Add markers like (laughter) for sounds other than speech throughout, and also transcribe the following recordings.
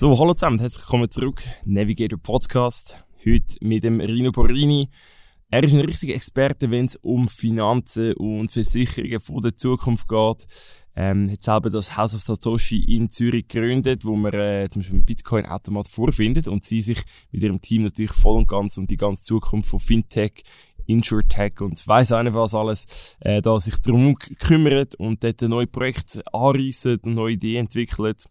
So, hallo zusammen, herzlich willkommen zurück. Navigator Podcast. Heute mit dem Rino Porini. Er ist ein richtiger Experte, wenn es um Finanzen und Versicherungen von der Zukunft geht. Ähm, hat selber das House of Satoshi in Zürich gegründet, wo man äh, zum Beispiel einen Bitcoin-Automat vorfindet und sie sich mit ihrem Team natürlich voll und ganz um die ganze Zukunft von Fintech InsurTech und weiss nicht was alles, äh, da sich darum kümmert und dort ein neues Projekt anreissen und neue Ideen entwickelt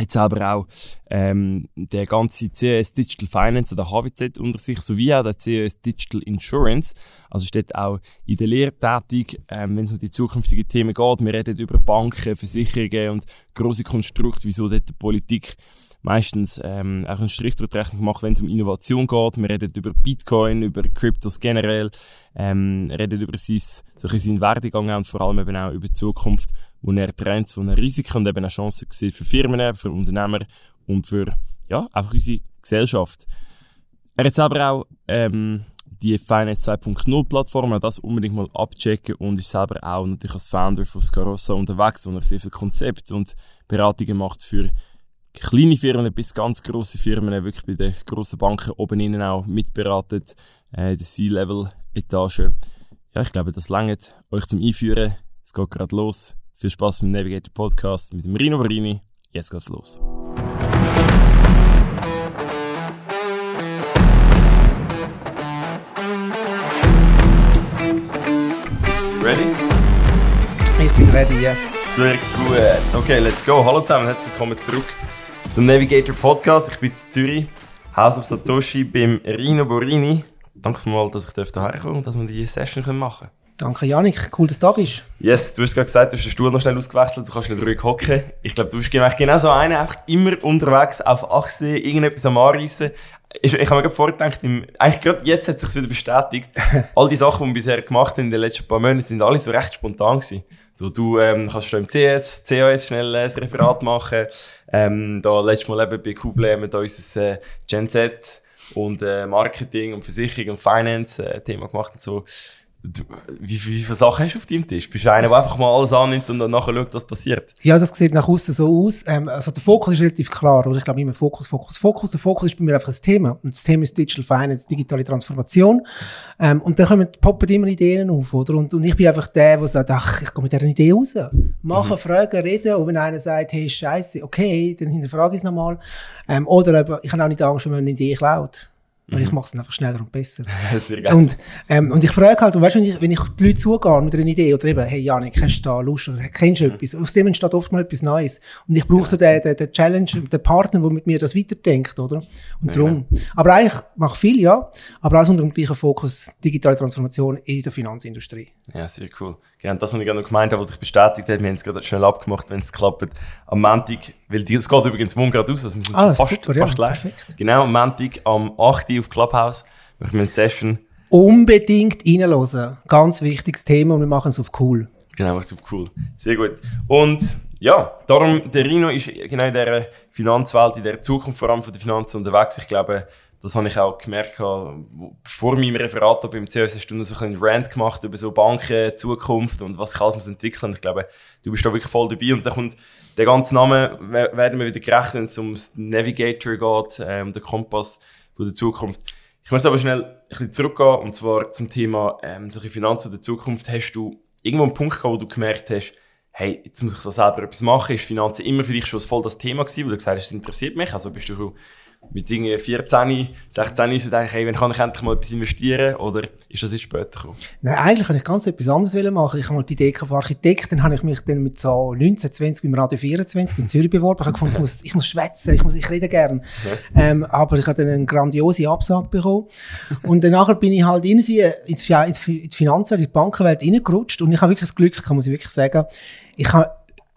jetzt aber auch ähm, der ganze CES Digital Finance oder HWZ unter sich, sowie auch der CES Digital Insurance. Also steht auch in der Lehre tätig, ähm, wenn es um die zukünftigen Themen geht. Wir reden über Banken, Versicherungen und große Konstrukte, wieso dort die Politik meistens ähm, auch einen Strich durch die Rechnung macht, wenn es um Innovation geht. Wir reden über Bitcoin, über Kryptos generell, ähm, reden über sein, so seinen Werdegang und vor allem eben auch über die Zukunft wo er Trends, wo er Risiken und eben auch Chancen sieht für Firmen, für Unternehmer und für, ja, einfach unsere Gesellschaft. Er hat selber auch, ähm, die Finance 2.0 Plattform, das unbedingt mal abchecken und ist selber auch natürlich als Founder von Scarossa unterwegs, wo er sehr viel Konzept und Beratungen macht für kleine Firmen bis ganz große Firmen, wirklich bei den grossen Banken oben innen auch mitberatet, äh, der C-Level-Etage. Ja, ich glaube, das langt euch zum Einführen. Es geht gerade los. Viel Spaß mit dem Navigator Podcast mit dem Rino Marini. Jetzt geht's los. Ready? Ich bin ready, yes. Sehr gut. Okay, let's go. Hallo zusammen, herzlich willkommen zurück zum Navigator Podcast. Ich bin in Zürich, House of Satoshi beim Rino Borini. Danke mal, dass ich hierher kommen und dass wir diese Session machen können. Danke, Janik. Cool, dass du da bist. Yes, du hast gerade gesagt, du hast den Stuhl noch schnell ausgewechselt, du kannst nicht ruhig hocken. Ich glaube, du bist genau so einer, einfach immer unterwegs auf Achse, irgendetwas am Anreissen. Ich, ich habe mir gerade vorgedacht, im, eigentlich gerade jetzt hat es sich wieder bestätigt, (laughs) all die Sachen, die wir bisher gemacht haben in den letzten paar Monaten, sind alle so recht spontan gewesen. So, du ähm, kannst schon im CS, CAS schnell ein Referat machen. Ähm, da letztes Mal eben bei Kuble haben wir da unser äh, Gen Z und äh, Marketing und Versicherung und Finance äh, Thema gemacht und so. Du, wie, wie, viele Sachen hast du auf deinem Tisch? Bist du einer, der einfach mal alles annimmt und dann nachher schaut, was passiert? Ja, das sieht nach außen so aus. Ähm, also der Fokus ist relativ klar, oder? Ich glaube immer Fokus, Fokus, Fokus. Der Fokus ist bei mir einfach ein Thema. Und das Thema ist Digital Finance, digitale Transformation. Ähm, und da kommen, poppen immer Ideen auf, oder? Und, und ich bin einfach der, der sagt, ach, ich gehe mit dieser Idee raus. Machen, mhm. fragen, reden. Und wenn einer sagt, hey, scheiße, okay, dann hinterfrage ich es nochmal. Ähm, oder ich habe auch nicht Angst, wenn man eine Idee klaut. Mhm. Ich mache es einfach schneller und besser. (laughs) und, ähm, und ich frage halt, weißt, wenn ich, wenn ich die Leute zugehe mit einer Idee oder eben, hey Janik, hast du da Lust oder kennst du mhm. etwas? Aus dem entsteht oft mal etwas Neues. Und ich brauche ja. so den, den, den Challenge, den Partner, der mit mir das weiterdenkt, oder? Und ja, darum. Aber eigentlich mache viel, ja. Aber alles unter dem gleichen Fokus digitale Transformation in der Finanzindustrie. Ja, sehr cool. Und das, was ich gerade noch gemeint habe, was sich bestätigt hat, wir haben es gerade schnell abgemacht, wenn es klappt. Am Montag, weil es geht übrigens morgen gerade aus, also wir sind ah, fast, super, fast ja, gleich. Perfekt. Genau, am Montag am 8. Uhr auf Clubhouse machen wir eine Session. Unbedingt reinhören. Ganz wichtiges Thema und wir machen es auf cool. Genau, es auf cool. Sehr gut. Und ja, darum, der Rino ist genau in dieser Finanzwelt, in der Zukunft vor allem von der Finanzen unterwegs. Ich glaube, das habe ich auch gemerkt, vor meinem Referat beim COS hast du noch so einen Rant gemacht über so Banken, Zukunft und was sich alles muss entwickeln. Ich glaube, du bist da wirklich voll dabei und da kommt der ganze Name, werden wir wieder gerecht, wenn es um das Navigator geht, ähm, der Kompass von der Zukunft. Ich möchte aber schnell ein bisschen zurückgehen und zwar zum Thema ähm, solche Finanzen der Zukunft. Hast du irgendwo einen Punkt gehabt, wo du gemerkt hast, hey, jetzt muss ich da selber etwas machen? Ist Finanzen immer für dich schon voll das Thema gewesen, wo du gesagt hast, es interessiert mich? Also bist du schon mit irgendwie 14, 16 ist es eigentlich, hey, wenn kann ich endlich mal etwas investieren oder ist das jetzt später gekommen? Nein, eigentlich wollte ich ganz etwas anderes machen. Ich habe mal die Idee von Architekt, dann habe ich mich dann mit so 19, 20 beim Radio 24 in Zürich beworben. Ich habe gefunden, ich muss, ich muss schwätzen, ich muss, ich rede gern. Ja. Ähm, aber ich habe dann eine grandiose Absage bekommen. und danach bin ich halt irgendwie ins, ins, ins Finanzwelt, in die Bankenwelt reingerutscht und ich habe wirklich das Glück, kann muss ich wirklich sagen, ich habe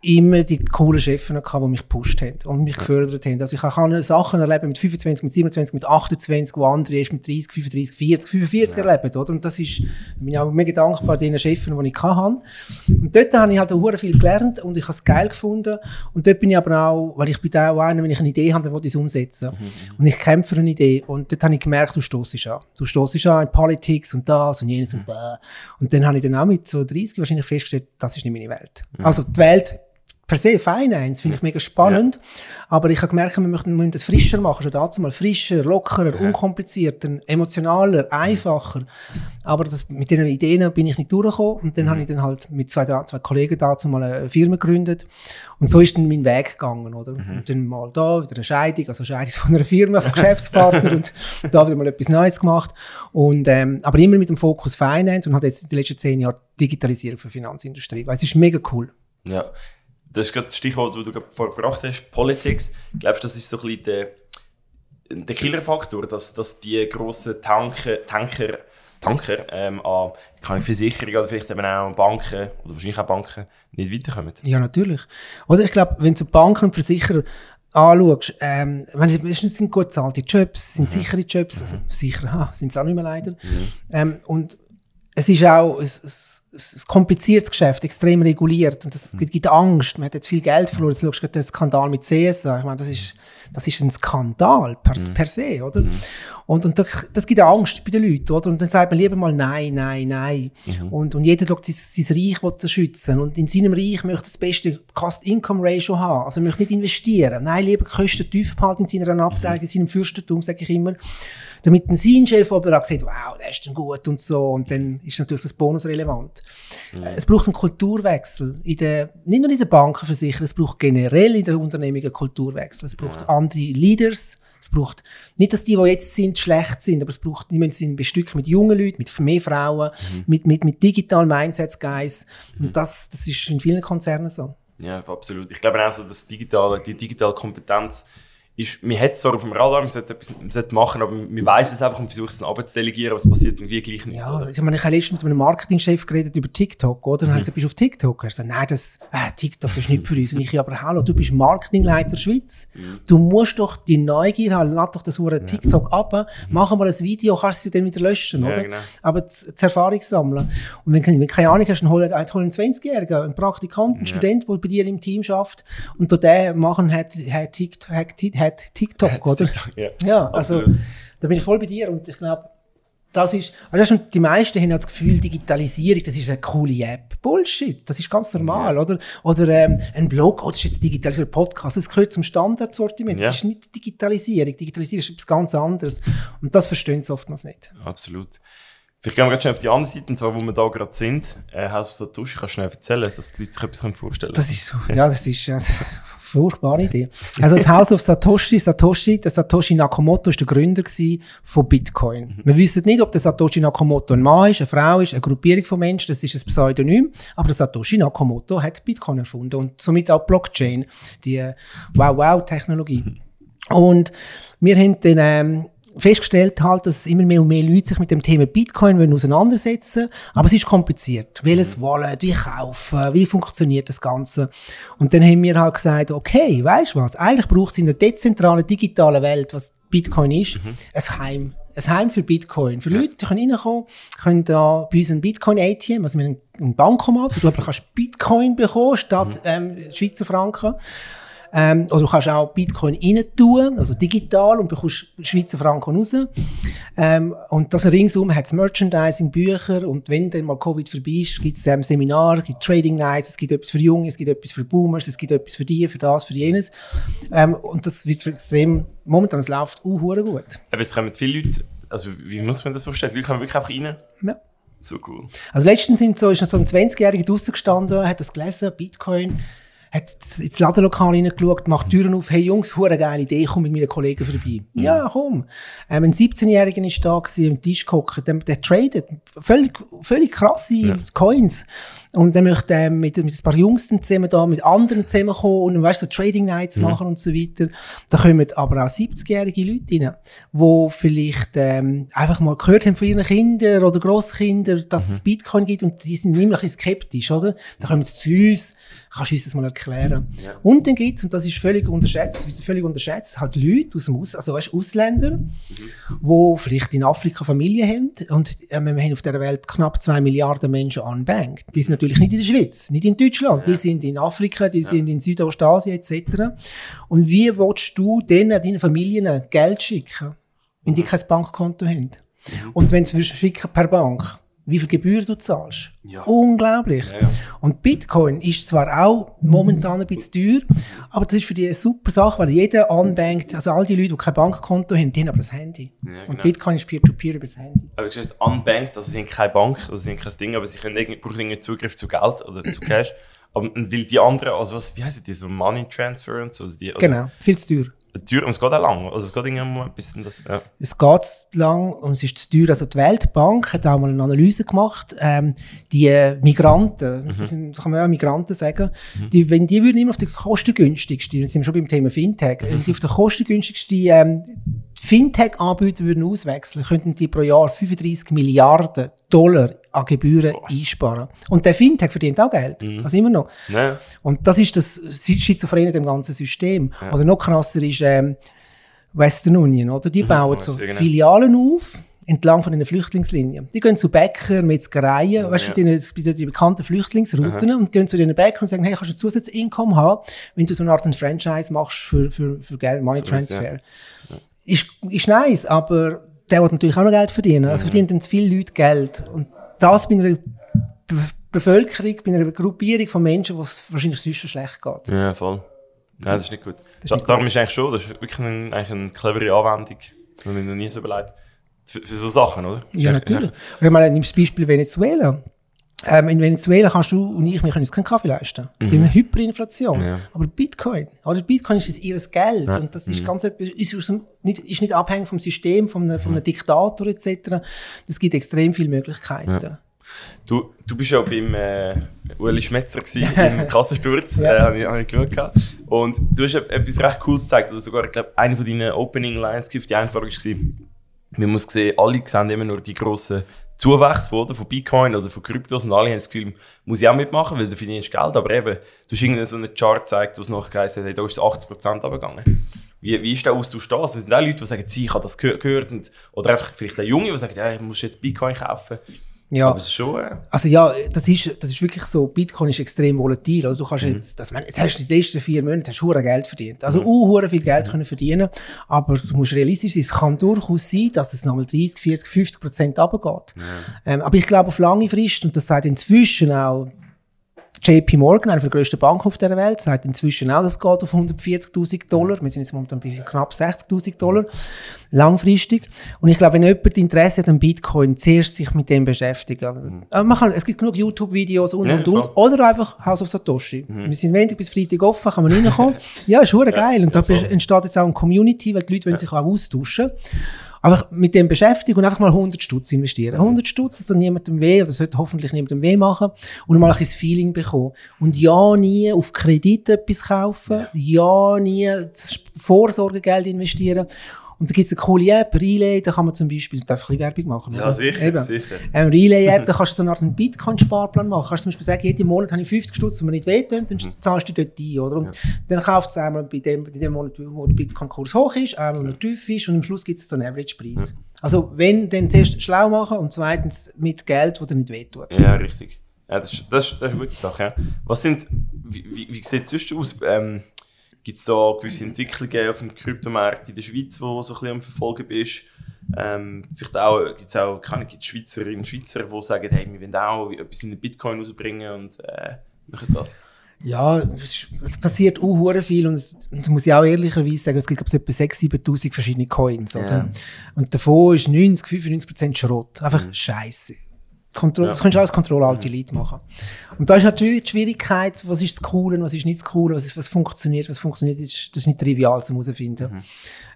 immer die coolen Chefs gehabt, die mich gepusht haben und mich gefördert haben. Also ich kann Sachen erleben mit 25, mit 27, mit 28, wo andere erst mit 30, 35, 40, 45 ja. erleben, oder? Und das ist, bin ich auch mega dankbar den Chefs, die ich hatte. Und dort habe ich halt auch viel gelernt und ich habe es geil gefunden. Und dort bin ich aber auch, weil ich bin auch einer, wenn ich eine Idee habe, dann will ich es umsetzen. Mhm, mhm. Und ich kämpfe für eine Idee. Und dort habe ich gemerkt, du stoßest an. Du stoßest an in Politik und das und jenes mhm. und bäh. Und dann habe ich dann auch mit so 30 wahrscheinlich festgestellt, das ist nicht meine Welt. Mhm. Also die Welt per se Finance finde ich mega spannend. Aber ich habe gemerkt, wir müssen das frischer machen. Schon dazu mal frischer, lockerer, unkomplizierter, emotionaler, einfacher. Aber das, mit diesen Ideen bin ich nicht durchgekommen. Und dann habe ich dann halt mit zwei, zwei Kollegen dazu mal eine Firma gegründet. Und so ist dann mein Weg gegangen, oder? Und dann mal da wieder eine Scheidung, also Scheidung von einer Firma, von Geschäftspartner (laughs) und da wieder mal etwas Neues gemacht. Und, ähm, aber immer mit dem Fokus Finance und hat jetzt in den letzten zehn Jahren Digitalisierung für Finanzindustrie. Weil es ist mega cool. Ja. Das ist gerade das Stichwort, das du vorgebracht hast, Politics. Glaubst du, das ist so ein bisschen der, der Killerfaktor, dass, dass die grossen Tanker, Tanker, Tanker ähm, an kann ich Versicherungen oder vielleicht eben auch Banken oder wahrscheinlich auch Banken nicht weiterkommen? Ja, natürlich. Oder ich glaube, wenn du Banken und Versicherer anschaust, ähm, es sind gut bezahlte Jobs, sind mhm. sichere Jobs, also sicher ha, sind es auch nicht mehr leider. Mhm. Ähm, und es ist auch, es, es, ein kompliziertes Geschäft, extrem reguliert und mhm. gibt Angst. Man hat jetzt viel Geld verloren. Jetzt schaust du den Skandal mit CSA. Ich meine, das ist, das ist ein Skandal per, mhm. per se, oder? Mhm. Und, und das gibt Angst bei den Leuten, oder? Und dann sagt man lieber mal nein, nein, nein. Mhm. Und, und jeder schaut sein, sein Reich schützen. Und in seinem Reich möchte das beste Cost-Income-Ratio haben. Also möchte nicht investieren. Nein, lieber Kosten tief behalten in seiner Abteilung, in seinem Fürstentum, sage ich immer. Damit ein sein Chef aber auch sagt, wow, der ist dann gut und so. Und dann ist natürlich das Bonus relevant. Mhm. Es braucht einen Kulturwechsel. In der, nicht nur in den Bankenversicherungen, es braucht generell in den Unternehmungen einen Kulturwechsel. Es braucht ja. Andere Leaders. Es braucht nicht, dass die, die jetzt sind, schlecht sind, aber es braucht, die müssen bestücken mit jungen Leuten, mit mehr Frauen, mhm. mit, mit, mit digitalen Mindsets, Guys. Mhm. Und das, das ist in vielen Konzernen so. Ja, absolut. Ich glaube auch so, dass digitale, die digitale Kompetenz ist, man hat es zwar auf dem Radar, man sollte etwas man sollte machen, aber man weiß es einfach und versucht es abzudelegieren, aber es passiert irgendwie gleich nicht. Ja, oder? ich meine, ich habe letztens mit einem Marketingchef geredet über TikTok, oder? Dann mhm. hat er gesagt, bist du auf TikTok? Er sagt, nein, das, äh, TikTok, das ist nicht für uns. Und ich, aber hallo, du bist Marketingleiter Schweiz. Mhm. Du musst doch die Neugier haben, lass doch das Hure ja. TikTok ab, mhm. mach mal ein Video, kannst du es dann wieder löschen, ja, oder? Genau. Aber das Erfahrung sammeln. Und wenn, wenn du keine Ahnung hast, dann hol einen 20-Jährigen, einen Praktikant, einen ja. Student, der bei dir im Team schafft, und der machen hat, hat, TikTok, hat, hat TikTok oder? Ja, ja also absolut. da bin ich voll bei dir und ich glaube, das ist, also die meisten haben das Gefühl, Digitalisierung, das ist eine coole App. Bullshit, das ist ganz normal, ja. oder? Oder ähm, ein Blog, oh, das ist jetzt digitalisiert, Podcast, das gehört zum Standardsortiment, ja. das ist nicht Digitalisierung. Digitalisierung ist etwas ganz anderes. Und das verstehen sie oftmals nicht. Absolut. Vielleicht gehen wir gerade schnell auf die andere Seite, und zwar, wo wir da gerade sind. Äh, Haus of Satoshi, kannst du schnell erzählen, dass die Leute sich etwas vorstellen können? Das ist so, ja, das ist, ja, (laughs) furchtbare Idee. Also das Haus of Satoshi, Satoshi, der Satoshi Nakamoto ist der Gründer von Bitcoin. Mhm. Wir wissen nicht, ob der Satoshi Nakamoto ein Mann ist, eine Frau ist, eine Gruppierung von Menschen, das ist ein Pseudonym, aber der Satoshi Nakamoto hat Bitcoin erfunden und somit auch Blockchain, die Wow-Wow-Technologie. Mhm. Und wir haben dann ähm, festgestellt halt, dass immer mehr und mehr Leute sich mit dem Thema Bitcoin wollen auseinandersetzen aber es ist kompliziert. Welches mhm. Wallet, wie kaufen, wie funktioniert das Ganze? Und dann haben wir halt gesagt, okay, weißt du was, eigentlich braucht es in der dezentralen digitalen Welt, was Bitcoin ist, mhm. ein Heim. Ein Heim für Bitcoin. Für ja. Leute, die können reinkommen, können da bei uns ein Bitcoin-ATM, also mit einem Bankomat, wo du aber kannst Bitcoin bekommen, statt mhm. ähm, Schweizer Franken. Ähm, oder du kannst auch Bitcoin rein tun, also digital, und bekommst Schweizer Franken raus. Ähm, und das ringsum hat es Merchandising, Bücher, und wenn dann mal Covid vorbei ist, gibt es ähm, Seminare, es gibt Trading Nights, es gibt etwas für Junge, es gibt etwas für Boomers, es gibt etwas für die, für das, für jenes. Ähm, und das wird extrem, momentan, es läuft uh, gut. Aber es kommen viele Leute, also wie muss man das vorstellen? Die Leute kommen wirklich einfach rein? Ja. So cool. Also letztens sind so, ist noch so ein 20-Jähriger draussen gestanden, hat das gelesen, Bitcoin, hat ins Ladenlokal reingeschaut, macht Türen auf, hey Jungs, hure geile Idee, komm mit meinen Kollegen vorbei. Mhm. Ja, komm. Ähm, ein 17-Jähriger ist da gewesen, am Tisch gehockt, der, der tradet völlig, völlig krasse ja. Coins. Und dann möchte er mit, mit ein paar Jungs zusammen da, mit anderen zusammenkommen und, weißt so Trading Nights mhm. machen und so weiter. Da kommen aber auch 70-jährige Leute rein, die vielleicht, ähm, einfach mal gehört haben von ihren Kindern oder Grosskindern, dass mhm. es Bitcoin gibt und die sind immer ein bisschen skeptisch, oder? Da kommen sie zu uns, kannst du uns das mal erklären? Ja. Und dann gibt's, und das ist völlig unterschätzt, völlig unterschätzt, halt Leute aus dem Aus, also weißt, Ausländer, mhm. wo vielleicht in Afrika Familie haben und äh, wir haben auf der Welt knapp zwei Milliarden Menschen unbanked. Die sind natürlich nicht in der Schweiz, nicht in Deutschland. Ja. Die sind in Afrika, die ja. sind in Südostasien etc. Und wie willst du denen, deinen Familien Geld schicken, wenn die kein Bankkonto haben? Mhm. Und wenn sie schicken per Bank, wie viel Gebühren du zahlst. Ja. Unglaublich. Ja, ja. Und Bitcoin ist zwar auch momentan ein bisschen teuer, aber das ist für die eine super Sache, weil jeder andenkt, also all die Leute, die kein Bankkonto haben, die haben aber das Handy. Ja, Und genau. Bitcoin ist Peer-to-Peer über das Handy. Aber du gesagt, unbanked, also sie haben keine Bank, also sie haben kein Ding, aber sie können irgendwie, brauchen irgendwie Zugriff zu Geld oder zu Cash. Aber weil die anderen, also was, wie heißen die, so Money Transfer und so, also die, also Genau, viel zu teuer. Teuer, und es geht auch lang, also es geht irgendwie mal ein bisschen das, ja. Es geht lang und es ist zu teuer. Also die Weltbank hat auch mal eine Analyse gemacht. Ähm, die äh, Migranten, das sind, kann man ja auch Migranten sagen, die, wenn die würden immer auf die kostengünstigste, jetzt sind wir schon beim Thema Fintech, die auf der kostengünstigste ähm, Fintech-Anbieter würden auswechseln, könnten die pro Jahr 35 Milliarden Dollar an Gebühren einsparen. Und der Fintech verdient auch Geld. Also immer noch. Ja. Und das ist das Schizophrene dem ganzen System. Oder noch krasser ist ähm, Western Union, oder? Die bauen so genau. Filialen auf entlang von den Flüchtlingslinien. Die gehen zu Bäcker, Metzgereien, weißt du, ja. bei den, bei den die bekannten Flüchtlingsrouten und gehen zu den Bäckern und sagen, hey, kannst du ein Zusatzeinkommen haben, wenn du so eine Art ein Franchise machst für, für, für Geld, Money Transfer. Ist, ist nice, aber der will natürlich auch noch Geld verdienen. Also verdienen dann zu viele Leute Geld. Und das bei einer Be Bevölkerung, bei einer Gruppierung von Menschen, wo es wahrscheinlich sonst schlecht geht. Ja, voll. Nein, das ist nicht gut. ist da, nicht darum ist eigentlich schon, das ist wirklich ein, eigentlich eine clevere Anwendung. Das habe ich noch nie so überlegt. Für, für so Sachen, oder? Ja, natürlich. Und ich meine, nimm das Beispiel Venezuela. Ähm, in Venezuela kannst du und ich, wir können uns keinen Kaffee leisten. Die haben eine Hyperinflation. Mhm. Ja. Aber Bitcoin, oder Bitcoin ist das ihr Geld. Und das ist ganz etwas, ist, nicht, ist nicht abhängig vom System, von einem, von einem Diktator etc. Das gibt extrem viele Möglichkeiten. Du, du bist ja beim äh, Ueli Schmetzer gewesen, (laughs) im Kassensturz, Ja. äh, habe ich, hab ich geschaut. Und du hast etwas recht Cooles gezeigt, oder sogar, ich glaube, eine von deinen Opening Lines auf die Einfahrung war, man muss sehen, alle sehen immer nur die grossen Zuwächse oder, von Bitcoin oder von Kryptos und alle haben das Gefühl, muss ich auch mitmachen, weil du verdienst Geld, aber eben, du hast irgendwie so einen Chart gezeigt, wo es nachher geheißen hat, da ist es 80% runtergegangen. Wie, wie ist der Austausch da? Also, es sind auch Leute, die sagen, ich habe das gehört, und, oder einfach vielleicht ein Junge, der sagt, ja, ich muss jetzt Bitcoin kaufen. Ja. Aber es ist schon, äh, Also ja, das ist, das ist wirklich so, Bitcoin ist extrem volatil. Also du kannst Mhm. jetzt, das, meine, jetzt hast du in den letzten vier Monaten hast du Geld verdient. Also uh, hure viel Geld können verdienen. Aber du musst realistisch sein, es kann durchaus sein, dass es nochmal 30, 40, 50 Prozent runtergeht. Ähm, aber ich glaube auf lange Frist, und das sagt inzwischen auch JP Morgan, einer der grössten Banken auf der Welt, sagt inzwischen auch, das geht auf 140.000 Dollar. Wir sind jetzt momentan bei knapp 60.000 Dollar. Langfristig. Und ich glaube, wenn jemand Interesse hat an Bitcoin, zuerst sich mit dem beschäftigen. Aber man kann, es gibt genug YouTube-Videos und, Ja, und, und. Oder einfach House of Satoshi. Wir sind Montag bis Freitag offen, kann man reinkommen. (laughs) ja, ist hure geil. Und da voll. entsteht jetzt auch eine Community, weil die Leute wollen sich auch austauschen. Einfach mit dem beschäftigen und einfach mal 100 Stutz investieren. 100 Stutz, das tut niemandem weh, oder das sollte hoffentlich niemandem weh machen. Und mal ein bisschen das Feeling bekommen. Und ja, nie auf Kredit etwas kaufen. Ja, nie das Vorsorgegeld investieren. Und da gibt es eine coole App, Relay, da kann man zum Beispiel, darf ich ein bisschen Werbung machen? Ja, oder? sicher, Eben. sicher. Ähm, Relay-App, da kannst du so eine Art Bitcoin-Sparplan machen. Kannst du zum Beispiel sagen, jeden Monat habe ich 50 Stutz, und mir nicht wehtun, dann zahlst du dort ein, oder? Und dann kaufst du es einmal bei dem, bei dem Monat, wo der Bitcoin-Kurs hoch ist, einmal, er tief ist, und am Schluss gibt es so einen Average-Preis. Also, wenn, dann zuerst schlau machen und zweitens mit Geld, das dir nicht wehtut. Ja, richtig. Ja, das, ist, das, ist, das ist eine gute Sache. Ja. Was sind, wie, wie, wie sieht es sonst aus? Ähm, Gibt es da gewisse Entwicklungen auf dem Kryptomarkt in der Schweiz, wo du so ein bisschen am Verfolgen bist? Ähm, vielleicht auch, gibt es auch, keine gibt Schweizerinnen und Schweizer, die sagen, hey, wir wollen auch etwas in den Bitcoin rausbringen und äh, machen das. Ja, es, es passiert auch viel und, es- und da muss ich auch ehrlicherweise sagen, es gibt glaub ich, etwa 6'000, 7'000 verschiedene Coins, oder? Ja. Und davon ist 90, 95% Schrott. Einfach Scheiße. Kontroll, Das kannst du alles Control-Alt Elite machen. Und da ist natürlich die Schwierigkeit, was ist das Coole, was ist nicht das Coole, was, ist, was funktioniert, was funktioniert, das ist, das ist nicht trivial zu herausfinden.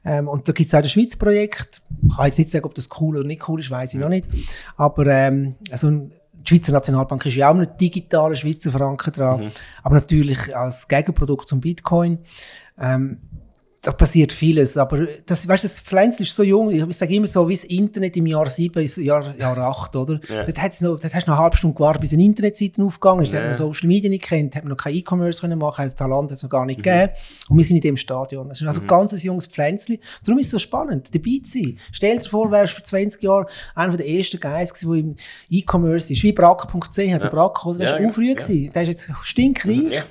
Ähm, und da gibt es auch das Schweiz-Projekt. Ich kann jetzt nicht sagen, ob das cool oder nicht cool ist, weiß ich noch nicht. Aber ähm, also ein- die Schweizer Nationalbank ist ja auch ein digitaler Schweizer Franken dran. Aber natürlich als Gegenprodukt zum Bitcoin. Ähm, da passiert vieles, aber das, weißt, das Pflänzchen ist so jung, ich, ich sage immer so, wie das Internet im Jahr 7, ins Jahr, Jahr 8, oder? Ja. Dort, hat's noch, dort hast du noch eine halbe Stunde gewartet, bis eine Internetseite aufgegangen ist. Ja. hat man Social Media nicht kennt, hat man noch kein E-Commerce können machen, hat Talent hat es noch gar nicht gegeben. Und wir sind in dem Stadion. Das ist also ein ganz junges Pflänzchen. Darum ist es so spannend, dabei zu sein. Stell dir vor, wärst vor 20 Jahren einer der ersten Guys gewesen, der im E-Commerce ist, wie brack.ch, der Brack, oder? Der Ja, ist ja, auch früh ja. gewesen. Der ist jetzt stinkreich. Ja.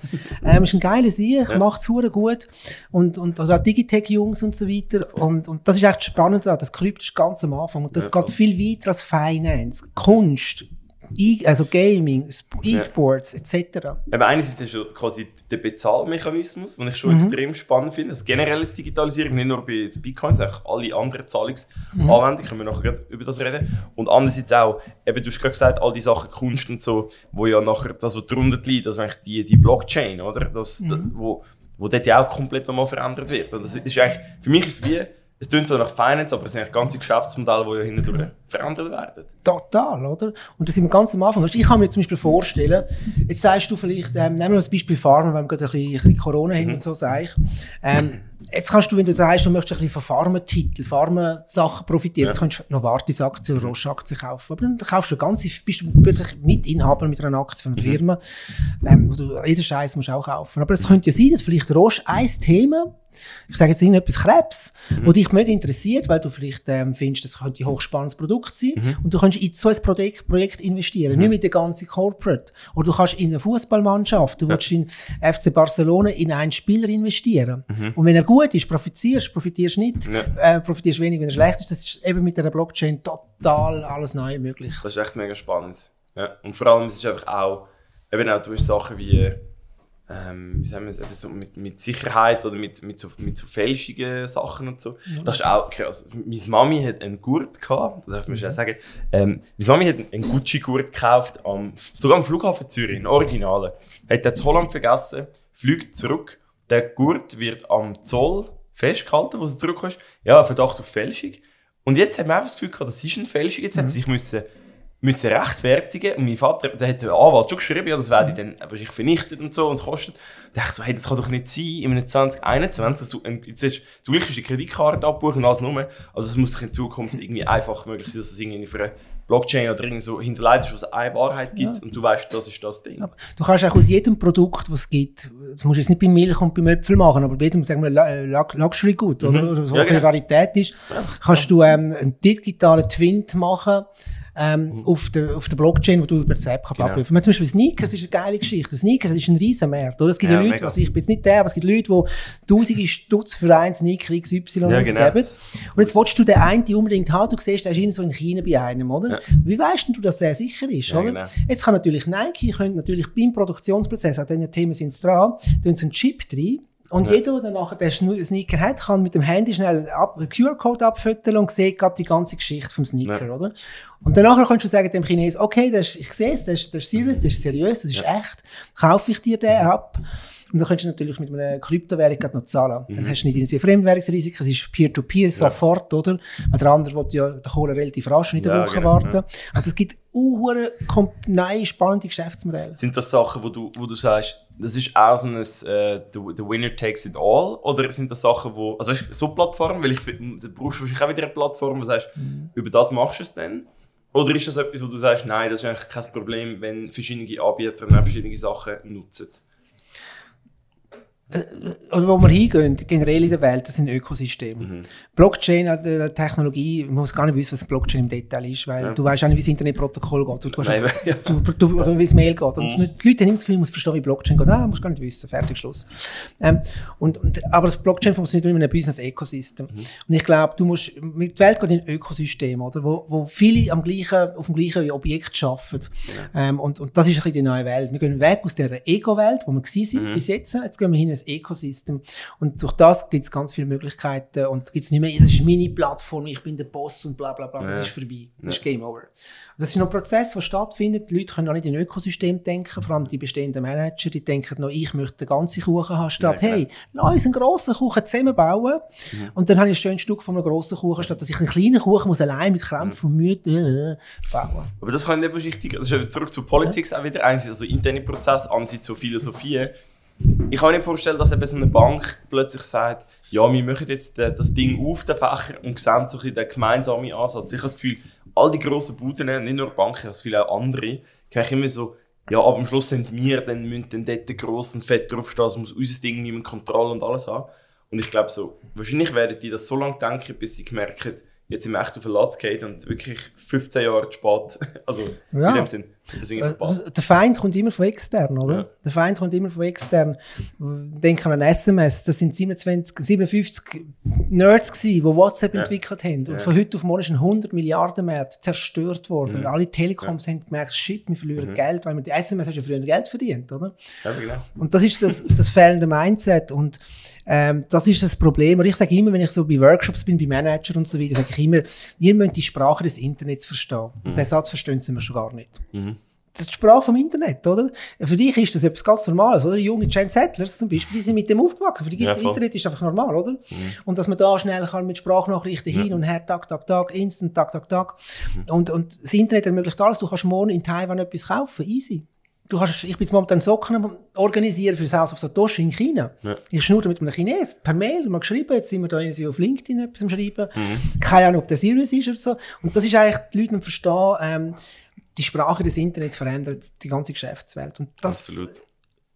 Ähm, ist ein geiler Sieg, macht's hure gut. Und, und also Digitech-Jungs und so weiter. Und, und das ist echt spannend, das Krypto ist ganz am Anfang. Und das Ja, geht viel weiter als Finance, Kunst, I, also Gaming, Sp- E-Sports etc. Aber einerseits ist ja quasi der Bezahlmechanismus, den ich schon Mhm. extrem spannend finde. Also generell ist Digitalisierung, nicht nur bei jetzt Bitcoin, sondern auch alle anderen Zahlungsanwendungen, können wir nachher über das reden. Und andererseits auch, eben, du hast gerade gesagt, all die Sachen Kunst und so, wo ja nachher, das, was darunter liegt, also eigentlich die, die Blockchain, oder? Das, da- wo, wo dort ja auch komplett nochmal verändert wird. Und das ist eigentlich, für mich ist es wie, es klingt so nach Finance, aber es sind eigentlich ganze Geschäftsmodelle, die ja hindurch verändert werden. Total, oder? Und da sind wir ganz am Anfang. Ich kann mir zum Beispiel vorstellen, jetzt sagst du vielleicht, ähm, nehmen wir das Beispiel Pharma, wenn wir gerade ein bisschen, ein bisschen Corona haben und so, sage ich. Ähm, jetzt kannst du, wenn du sagst, du möchtest ein bisschen von Pharma-Titel, Pharma-Sachen profitieren, jetzt kannst du Novartis-Aktien oder Roche-Aktien kaufen. Aber dann kaufst du ganze, bist du plötzlich Mitinhaber mit einer Aktie von einer Firma, ähm, wo du jeden Scheiß musst auch kaufen. Aber es könnte ja sein, dass vielleicht Roche ein Thema ich sage jetzt irgendetwas Krebs, wo dich mega interessiert, weil du vielleicht ähm, findest, das könnte ein hochspannendes Produkt sein und du kannst in so ein Projekt, Projekt investieren, nicht mit der ganzen Corporate. Oder du kannst in eine Fußballmannschaft, du willst in FC Barcelona in einen Spieler investieren. Und wenn er gut ist, profitierst, profitierst nicht, Ja. äh, profitierst wenig, wenn er schlecht ist. Das ist eben mit der Blockchain total alles neu möglich. Das ist echt mega spannend. Ja. Und vor allem, es ist einfach auch, eben auch, du hast Sachen wie, ähm, wie sagen wir es, eben so mit, mit Sicherheit oder mit, mit, so, mit so fälschigen Sachen und so. das ist auch krass. Meine Mami hat einen Gurt gehabt, das darf man schon sagen. Ähm, meine Mami hat einen Gucci-Gurt gekauft, am, sogar am Flughafen Zürich, einen Originalen. Hat den in Holland vergessen, fliegt zurück. Der Gurt wird am Zoll festgehalten, wo sie zurückkommt. Ja, Verdacht auf Fälschung. Und jetzt hat man einfach das Gefühl gehabt, das ist eine Fälschung. Jetzt hat sie sich müssen, müssen rechtfertigen. Und mein Vater, der hat den Anwalt schon geschrieben, ja, das werde ich dann wahrscheinlich vernichtet und so, und es kostet. Da dachte ich so, hey, das kann doch nicht sein, in einem 2021, dass du, ein- jetzt ist, zum Glück ist die Kreditkarte abbuchen und alles nur. Also es muss doch in Zukunft irgendwie einfach möglich sein, dass es irgendwie für eine Blockchain oder irgendwie so hinterlegt ist, was eine Wahrheit gibt und du weißt, das ist das Ding. Du kannst auch aus jedem Produkt, was es gibt, das musst du jetzt nicht bei Milch und beim Äpfel machen, aber bei jedem, sagen wir, äh, Lux- Luxury Good, oder, oder so Ja, eine genau. Rarität ist, kannst du ähm, einen digitalen Twin machen, ähm, auf, der, auf der Blockchain, wo du über die App kannst Genau. abrufen. Man, zum Beispiel Sneakers ist eine geile Geschichte. Sneakers ist ein riesen Markt, oder? Es gibt ja, Leute, mega. also ich bin jetzt nicht der, aber es gibt Leute, die tausende Stutz für einen Sneaker XY Ja, ausgeben. genau. Und jetzt willst du den einen unbedingt haben, du siehst, der ist so in China bei einem, oder? Ja. Wie weißt denn du, dass der sicher ist, Ja, oder? genau. Jetzt kann natürlich Nike, können natürlich beim Produktionsprozess, an diesen Themen sind sie dran, tun sie einen Chip drin. Und jeder, der nachher den Sneaker hat, kann mit dem Handy schnell ab, QR-Code abfüttern und sieht gerade die ganze Geschichte vom Sneaker, Ja. oder? Und danach kannst du sagen dem Chinesen, okay, das ist, ich sehe es, das ist, das ist serious, das ist seriös, das ist echt, kaufe ich dir den ab. Und dann kannst du natürlich mit einer Kryptowährung noch zahlen. Mhm. Dann hast du nicht irgendwie Fremdwährungsrisiken, es ist Peer-to-Peer sofort, oder? Weil der andere will ja den Kohle relativ rasch, nicht eine Ja, Woche genau, warten. Also es gibt uhure neue, spannende Geschäftsmodelle. Sind das Sachen, wo du, wo du sagst, das ist auch so ein äh, the, the winner takes it all? Oder sind das Sachen, wo, also weißt, so Plattformen, weil ich du brauchst wahrscheinlich auch wieder eine Plattform, wo du sagst, über das machst du es dann? Oder ist das etwas, wo du sagst, nein, das ist eigentlich kein Problem, wenn verschiedene Anbieter verschiedene Sachen nutzen? Also wo wir hingehen, generell in der Welt, das sind Ökosysteme. Mhm. Blockchain, äh, der Technologie, man muss gar nicht wissen, was Blockchain im Detail ist, weil du weißt auch nicht, wie das Internetprotokoll geht. Du, du, Nein, einfach- (laughs) ja. Mhm. du, du, oder wie das Mail geht. Und die Leute haben immer Gefühl, ich muss verstehen, wie Blockchain geht. Nein, musst gar nicht wissen. Fertig, Schluss. Ähm, und, und, aber das Blockchain funktioniert nur in einem Business-Ecosystem. Mhm. Und ich glaube, du musst, mit der Welt geht in ein Ökosystem, oder? Wo, wo viele am gleichen, auf dem gleichen Objekt arbeiten. Ähm, und, und das ist ein bisschen die neue Welt. Wir gehen weg aus der Ego-Welt, wo wir sind Mhm. bis jetzt. Jetzt gehen wir hin in ein Ökosystem. Und durch das gibt es ganz viele Möglichkeiten. Und gibt es nicht mehr, das ist meine Plattform, ich bin der Boss und bla bla bla. Das Ja. ist vorbei. Das ist Game Over. Das sind noch Prozesse, die stattfinden. Die Leute können auch nicht in Ökosystem denken, vor allem die bestehenden Manager, die denken noch, ich möchte den ganzen Kuchen haben, statt, Ja, hey, lass uns einen grossen Kuchen zusammenbauen. Und dann habe ich ein schönes Stück von einem grossen Kuchen, statt dass ich einen kleinen Kuchen muss allein mit Krämpfen und Mühe äh, bauen. Aber das kann nicht ist eben zurück zu Politics auch wieder. Einerseits also interne Prozess, andererseits so Philosophie. Ich kann mir nicht vorstellen, dass eben so eine Bank plötzlich sagt, ja, wir machen jetzt äh, das Ding auf, den Fächer, und sehen so ein den gemeinsamen Ansatz. Ich habe das Gefühl, all die grossen Buden, nicht nur Banken, ich habe das Gefühl auch andere, kriegen immer so, ja, aber am Schluss sind wir, dann müssen dort gross und fett draufstehen, es muss unser Ding niemand Kontrolle und alles haben. Und ich glaube so, wahrscheinlich werden die das so lange denken, bis sie merken, jetzt sind wir echt auf den Latz gehen und wirklich 15 Jahre zu spät, (laughs) also Ja. in dem Sinn, Also, der Feind kommt immer von extern, oder? Ja. Der Feind kommt immer von extern. Denken an SMS, das sind 27, 57 Nerds gewesen, die WhatsApp ja. entwickelt haben. Und von heute auf morgen ist ein 100 Milliarden Markt zerstört worden. Mhm. Alle Telekoms haben gemerkt, shit, wir verlieren mhm. Geld, weil wir die SMS hast ja früher Geld verdient, oder? Ja, genau. Und das ist das, das fehlende Mindset und ähm, das ist das Problem. Und ich sage immer, wenn ich so bei Workshops bin, bei Manager und so weiter, sage ich immer, ihr müsst die Sprache des Internets verstehen. Mhm. Den Satz verstehen sie mir schon gar nicht. Mhm die Sprache vom Internet, oder? Für dich ist das etwas ganz Normales, oder? Junge Gen Settlers zum Beispiel, die sind mit dem aufgewachsen. Für die gibt ja, Internet ist einfach normal, oder? Mhm. Und dass man da schnell kann mit Sprachnachrichten ja. hin und her, tak, tak, tak, instant, tak, tak, tak. Mhm. Und, und das Internet ermöglicht alles. Du kannst morgen in Taiwan etwas kaufen, easy. Du hast, ich bin jetzt momentan Socken organisieren für das Haus auf Satoshi in China. Ja. Ich schnurre mit einem Chines per Mail, mal geschrieben, jetzt sind wir da irgendwie auf LinkedIn etwas am Schreiben. Mhm. Keine Ahnung, ob der serious ist oder so. Und das ist eigentlich, die Leute müssen verstehen, ähm, die Sprache des Internets verändert die ganze Geschäftswelt. Und das Absolut.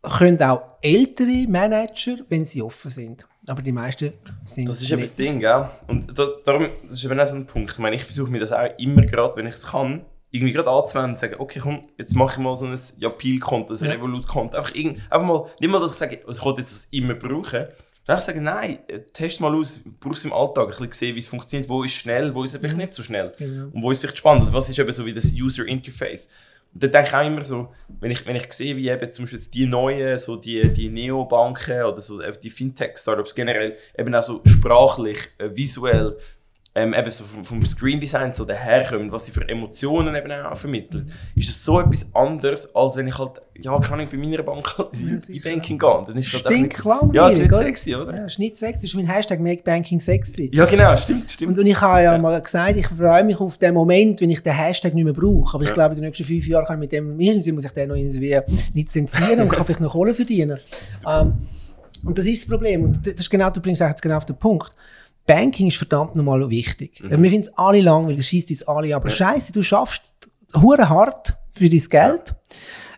können auch ältere Manager, wenn sie offen sind. Aber die meisten sind Das ist eben das Ding, gell? Und da, darum, das ist eben auch so ein Punkt. Ich meine, ich versuche mir das auch immer gerade, wenn ich es kann, irgendwie gerade anzuwenden und sagen, okay, komm, jetzt mache ich mal so ein Japil-Konto, ein ja. Revolut-Konto. Einfach, einfach mal, nicht mal, dass ich sage, ich kann jetzt das immer brauchen. Dann ich sagen, nein, äh, test mal aus, brauch es im Alltag, ein bisschen sehen, wie es funktioniert, wo ist schnell, wo ist es vielleicht mhm. nicht so schnell. Genau. Und wo ist vielleicht spannend, was ist eben so wie das User Interface. Und dann denke ich auch immer so, wenn ich, wenn ich sehe, wie eben zum Beispiel die neuen, so die, die Neobanken oder so die Fintech-Startups generell eben auch so sprachlich, äh, visuell ähm, eben so vom, vom Screen Design so daherkommen, was sie für Emotionen eben auch vermitteln, ist es so etwas anderes, als wenn ich halt, ja, kann ich bei meiner Bank halt ja, in Banking gehen. Dann ist das halt nicht, Ja, es ist nicht sexy, oder? Ja, es ist nicht sexy, das ist mein Hashtag Make Banking sexy. Ja, genau, stimmt, stimmt. Und, und ich habe ja, ja, mal gesagt, ich freue mich auf den Moment, wenn ich den Hashtag nicht mehr brauche. Aber ich ja. glaube, in den nächsten fünf Jahren kann ich mit dem, irgendwie muss ich den noch irgendwie lizenzieren und (laughs) kann vielleicht noch Kohle verdienen. Ähm, und das ist das Problem. Und das ist genau, du bringst jetzt genau auf den Punkt. Banking ist verdammt nochmal wichtig. Mhm. Wir finden es alle lang, weil es schießt uns alle. Aber ja. scheiße, du schaffst hure hart für dein Geld.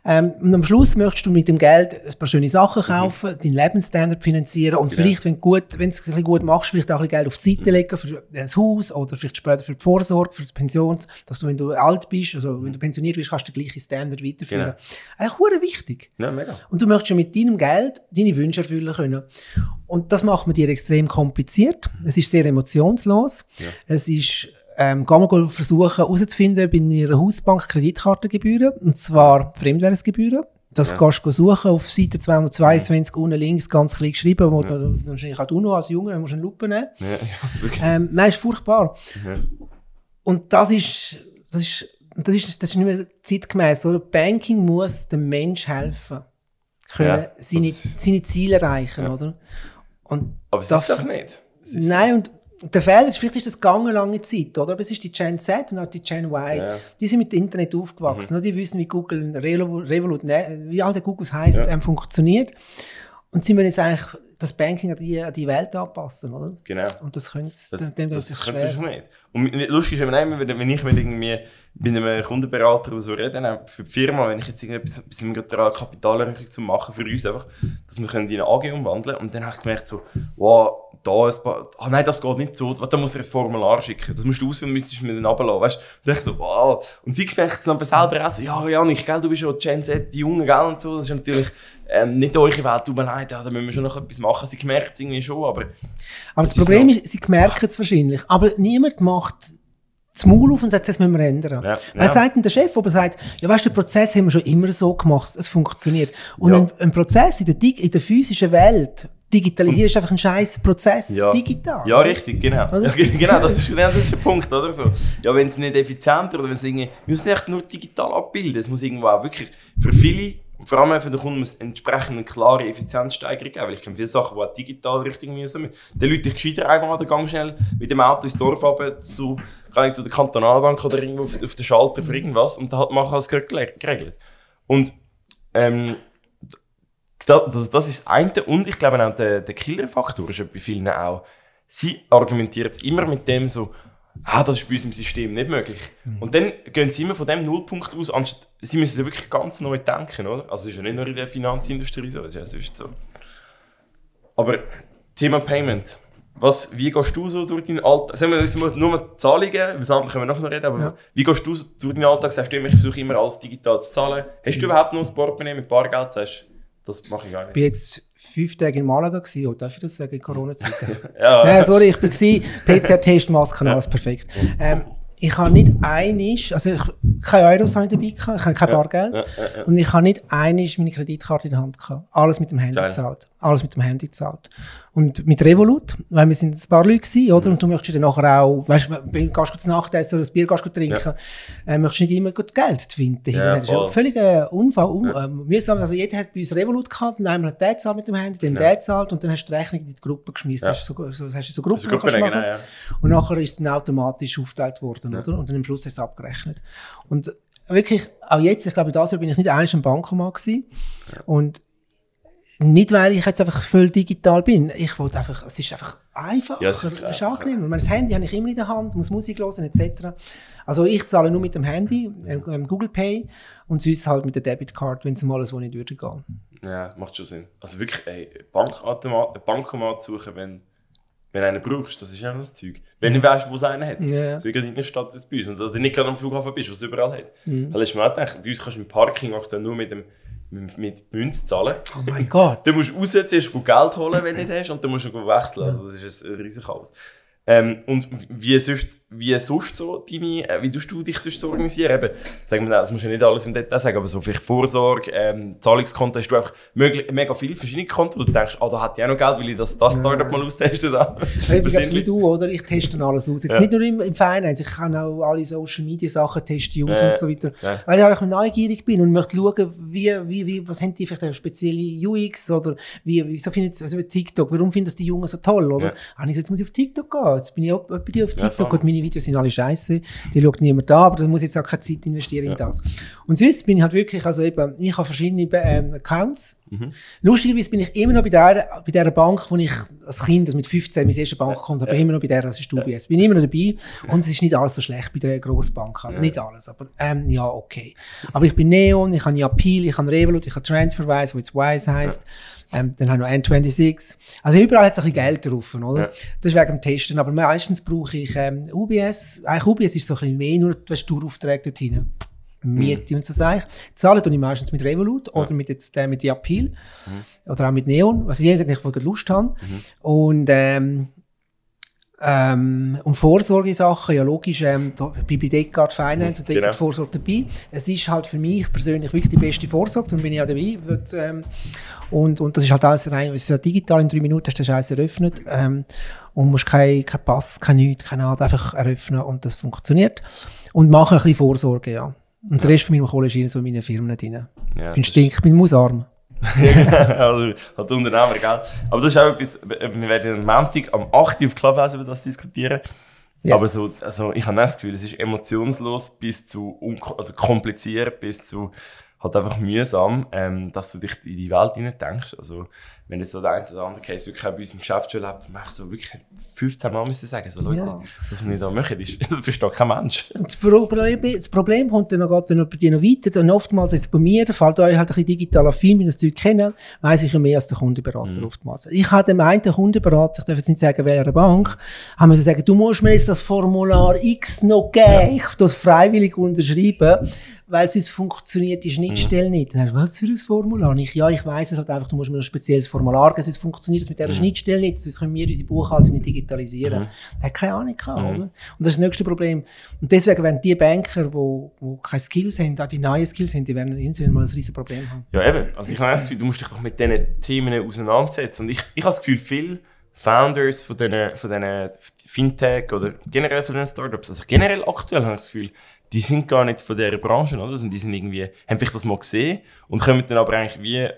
Ähm, und am Schluss möchtest du mit dem Geld ein paar schöne Sachen mhm. kaufen, mhm. deinen Lebensstandard finanzieren und genau. vielleicht, wenn du gut, wenn es ein bisschen gut machst, vielleicht auch ein bisschen Geld auf die Seite mhm. legen für das Haus oder vielleicht später für die Vorsorge, für die Pension, dass du, wenn du alt bist, also wenn du pensioniert bist, kannst du den gleichen Standard weiterführen. Genau. Eigentlich hure wichtig. Ja, mega. Und du möchtest ja mit deinem Geld deine Wünsche erfüllen können. Und das macht man dir extrem kompliziert. Es ist sehr emotionslos. Ja. Es ist ähm, gehen wir versuchen herauszufinden bei Ihrer Hausbank Kreditkartengebühren, und zwar Fremdwährungsgebühren. Das ja. kannst du suchen auf Seite 222 ja. unten links ganz klein geschrieben, wo ja. du wahrscheinlich auch du noch als Junge musst eine Lupe nehmen. Ja, ja, ähm, nein, ist furchtbar. Ja. Und das ist, das ist, das ist, das ist nicht mehr zeitgemäß, oder? Banking muss dem Mensch helfen, können seine, seine Ziele erreichen, oder? Und Aber es das, ist doch nicht. Nein, und der Fehler ist, vielleicht ist das gegangen lange Zeit, oder? Aber es ist die Gen Z und auch die Gen Y. Ja. Die sind mit dem Internet aufgewachsen. Mhm. Die wissen, wie Google, Revolut, ne, wie all der Googles heißt, ja. ähm, funktioniert. Und sind wir jetzt eigentlich das Banking an die, an die Welt anpassen, oder? Genau. Und das können sie, das, dem, das, das können sie nicht. Und lustig ist eben wenn ich mit irgendwie mit einem Kundenberater oder so rede, auch für die Firma, wenn ich jetzt irgendetwas, sind wir gerade Kapitalerhöhung zu machen für uns einfach, dass wir können in eine AG umwandeln und dann habe ich gemerkt so, wow, da ein paar, ah nein, das geht nicht so, da muss er ein Formular schicken, das musst du ausfüllen, müsstest du mir dann runterlassen, weißt du? Und ich so, wow. Und sie merkt es dann selber auch so, ja, Janik, gell, du bist ja Gen Z, die Jungen, gell, und so, das ist natürlich ähm, nicht eure Welt, tut mir leid, ja, da müssen wir schon noch etwas machen. Sie merkt es irgendwie schon, aber... Aber das, Problem ist, sie merken es wahrscheinlich, aber niemand macht das Maul auf und sagt, das müssen wir ändern. Ja, Was ja. sagt denn der Chef, aber sagt, ja weißt du, den Prozess haben wir schon immer so gemacht, es funktioniert. Und ja. ein, ein, Prozess in der, in der physischen Welt, digitalisieren ist einfach ein scheiß Prozess, ja. digital. Ja, richtig, genau. Ja, genau, das ist, (laughs) genau, das ist der Punkt, oder so. Ja, wenn es nicht effizienter oder wenn es irgendwie, wir müssen nicht nur digital abbilden, es muss irgendwo auch wirklich für viele vor allem für den Kunden muss entsprechend eine klare Effizienzsteigerung geben, weil ich kenne viele Sachen, die auch digital richtig müssen. Dann Leute ich gescheiter einmal der Gang schnell mit dem Auto ins Dorf runter zu, zu der Kantonalbank oder irgendwo auf, auf den Schalter für irgendwas und dann halt machen alles geregelt. Und ähm, das, das ist das eine und ich glaube auch der, der Killerfaktor ist bei vielen auch, sie argumentieren es immer mit dem so, ah, das ist bei uns im System nicht möglich. Mhm. Und dann gehen sie immer von dem Nullpunkt aus, anstatt, sie müssen ja wirklich ganz neu denken, oder? Also es ist ja nicht nur in der Finanzindustrie so, es ist ja sonst so. Aber Thema Payment. was, wie gehst du so durch deinen Alltag? Sagen wir uns nur mal Zahlungen, was andere können wir noch reden, aber Ja. wie gehst du durch deinen Alltag? Sagst du immer, ich versuche immer alles digital zu zahlen. Hast du überhaupt noch ein Portemonnaie mit Bargeld? Sagst du, das mache ich gar Ich nicht. bin jetzt fünf Tage in Malaga gewesen, oh, darf ich das sagen, in Corona-Zeiten? (laughs) Ja, (laughs) Nein, sorry, ich bin gewesen, PCR-Test, Masken, alles perfekt. Ähm, ich habe nicht einisch, also ich, keine Euros habe ich dabei gehabt, ich habe kein Bargeld. Und ich habe nicht einisch meine Kreditkarte in der Hand gehabt. Alles mit dem Handy gezahlt. Alles mit dem Handy gezahlt. Und mit Revolut, weil wir sind ein paar Leute gewesen, oder? Und du möchtest dann nachher auch, weißt du, wenn du gehst zu Nacht essen oder ein Bier gehst trinken, äh, möchtest du nicht immer gut Geld finden. Ja, das ist ja voll. völlig äh, Unfall, un, ähm, mühsam. Also jeder hat bei uns Revolut gehabt, und einmal hat der zahlt mit dem Handy, dann der zahlt und dann hast du die Rechnung in die Gruppe geschmissen. Ja. Hast du so, so, hast du so Gruppen, Also Gruppen, machen. genau, ja. Und nachher ist es dann automatisch aufgeteilt worden, oder? Und dann am Schluss hast du es abgerechnet. Und wirklich, auch jetzt, ich glaube, das Jahr bin ich nicht einmal im Bankomat gewesen. Und nicht, weil ich jetzt einfach voll digital bin. Ich wollte einfach, es ist einfach einfacher, Ja, es ist einfach, angenehm. Das Handy habe ich immer in der Hand, muss Musik hören, etc. Also ich zahle nur mit dem Handy, ähm, ähm, Google Pay, und sonst halt mit der Debitcard, wenn es mal alles wo nicht würde gehen. Ja, macht schon Sinn. Also wirklich, ey, Bankautomat, Bankomat suchen, wenn, wenn einen brauchst, das ist ja noch das Zeug. Wenn du weißt, wo es einen hat. Ja. So gerade in der Stadt jetzt bei uns. Und oder nicht gerade am Flughafen bist, wo es überall hat. Mhm. Dann ist mir auch gedacht, bei uns kannst du im Parking auch dann nur mit dem mit, mit Münz zahlen. Oh mein Gott. Dann musst du raus, zuerst Geld holen, wenn du nicht hast, und dann musst du wechseln. Also das ist ein, ein riesiges Chaos. Ähm, und wie sonst, wie sonst so deine, äh, wie tust du dich sonst so organisieren? Eben, sagen wir, das musst du ja nicht alles im Detail sagen, aber so vielleicht Vorsorge, ähm, Zahlungskonto, hast du einfach möglich, mega viele verschiedene Konten, wo du denkst, ah, da hat ich auch noch Geld, weil ich das, das Startup mal austesten da. Ich bin wie du, oder? Ich teste dann alles aus. Jetzt Ja. nicht nur im, im Finance, ich kann auch alle Social Media Sachen testen aus Ja, und so weiter. ja. Weil ich auch neugierig bin und möchte schauen, wie, wie, wie, was haben die vielleicht eine spezielle UX oder wie, wieso findet also TikTok, warum finden das die Jungen so toll, oder? Ja. Gesagt, jetzt muss ich auf TikTok gehen. Jetzt bin ich auch bei dir auf Ja, TikTok. voll. Gut, meine Videos sind alle scheiße. Die schaut niemand da, aber da muss ich jetzt auch keine Zeit investieren in das. Und sonst bin ich halt wirklich, also eben, ich habe verschiedene ähm, Accounts. Mhm. Lustigerweise bin ich immer noch bei der, bei der Bank, wo ich als Kind, also mit 15, mein erstes Bankkonto, aber immer noch bei der, das ist UBS. Bin immer noch dabei und es ist nicht alles so schlecht bei der Grossbank. Nicht alles, aber ähm, ja, okay. Aber ich bin Neon, ich habe ja Peel, ich habe Revolut, ich habe TransferWise, wo jetzt Wise heisst. Ähm, dann habe ich noch N26. Also überall hat es ein bisschen Geld drauf, oder? Ja. Das ist wegen dem Testen. Aber meistens brauche ich ähm, UBS. Eigentlich UBS ist so ein bisschen mehr, nur du hast Daueraufträge dort hinein. Miete und so ich. Zahlen tue ich meistens mit Revolut oder mit, jetzt, äh, mit Appeal oder auch mit Neon, was ich eigentlich wirklich Lust habe. Und, ähm, ähm, und Vorsorgesachen, ja logisch, ähm, da bin bei Deckard Finance und Deckard Genau. Vorsorge dabei. Es ist halt für mich persönlich wirklich die beste Vorsorge, darum bin ich ja dabei. Wird, ähm, und, und das ist halt alles rein, es ist ja digital, in drei Minuten hast du den Scheiß eröffnet ähm, und musst kein, kein Pass, kein nichts, keine Ahnung, einfach eröffnen und das funktioniert. Und mache ein bisschen Vorsorge, ja. Und der Rest von meinem Kohle ist in so in meinen Firmen drin. Ja, Ich bin stink, ich bin mausarm. (laughs) also, hat Unternehmer, gell? Aber das ist auch etwas, wir werden am Montag am 8. Uhr auf Clubhouse über das diskutieren. Yes. Aber so, also ich habe das Gefühl, es ist emotionslos bis zu also kompliziert, bis zu halt einfach mühsam, ähm, dass du dich in die Welt hinein denkst. Also, wenn jetzt so der eine oder andere Case wirklich auch bei uns im Geschäft schon lebt, ich so wirklich 15 Mal müssen sagen, so Leute, Ja. das wir nicht da machen, (laughs) das, versteht kein Mensch. Das Problem, das Problem kommt dann noch, geht dann noch bei dir noch weiter. Dann oftmals jetzt bei mir, der Fall, da ich halt ein bisschen digital affin bin, das Zeug kennen, weiss ich ja mehr als der Kundenberater Mhm. oftmals. Ich habe dem einen Kundenberater, ich darf jetzt nicht sagen, welcher Bank, haben müssen sagen, du musst mir jetzt das Formular X noch geben, ich das freiwillig unterschreiben, weil sonst funktioniert die Schnittstelle Mhm. nicht. Dann was für ein Formular? Und ich, ja, ich weiss es halt einfach, du musst mir ein spezielles Formular geben, sonst funktioniert es mit Mhm. dieser Schnittstelle nicht, sonst können wir unsere Buchhaltung nicht digitalisieren. Der hat keine Ahnung gehabt, Mhm. oder? Und das ist das nächste Problem. Und deswegen werden die Banker, die, keine Skills haben, auch die neuen Skills haben, die werden irgendwann mal ein riesen Problem haben. Ja, eben. Also ich habe das Gefühl, du musst dich doch mit diesen Themen auseinandersetzen. Und ich, ich habe das Gefühl, viele Founders von diesen, von diesen Fintech oder generell von diesen Startups, also generell aktuell habe ich das Gefühl, die sind gar nicht von dieser Branche, oder? Also die sind irgendwie, haben vielleicht das mal gesehen und kommen dann aber eigentlich wie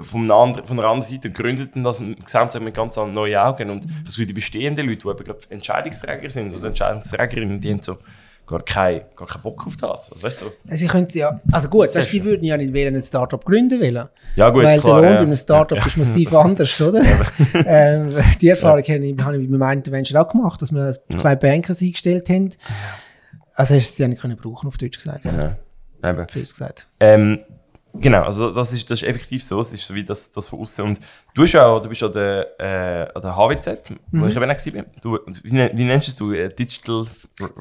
von einer anderen, von einer anderen Seite und gründeten das gesamt mit ganz neuen Augen. Und das für die bestehenden Leute, die eben gerade Entscheidungsträger sind oder Entscheidungsträgerinnen, die haben so gar keinen gar keinen Bock auf das. Also weißt du? so. Also, sie könnten ja, also gut, Das weißt, die ja- würden ja nicht wählen, ein Startup gründen wollen. Ja gut, Weil klar, der Lohn ja. bei einem Startup Ja. ist massiv (laughs) anders, oder? ähm, die Erfahrung habe ich, habe ich mit meinem Intervention auch gemacht, dass wir zwei Banker eingestellt haben. Also hast du sie ja nicht können brauchen, auf Deutsch gesagt. Ja. Ja, eben. Gesagt. Ähm, Genau, also das ist, das ist effektiv so, es ist so wie das, das von außen. Und du, bist auch, du bist an der, äh, an der HWZ, wo Mhm. ich eben auch war. Du, wie, nen- wie nennst du es? Äh, Digital...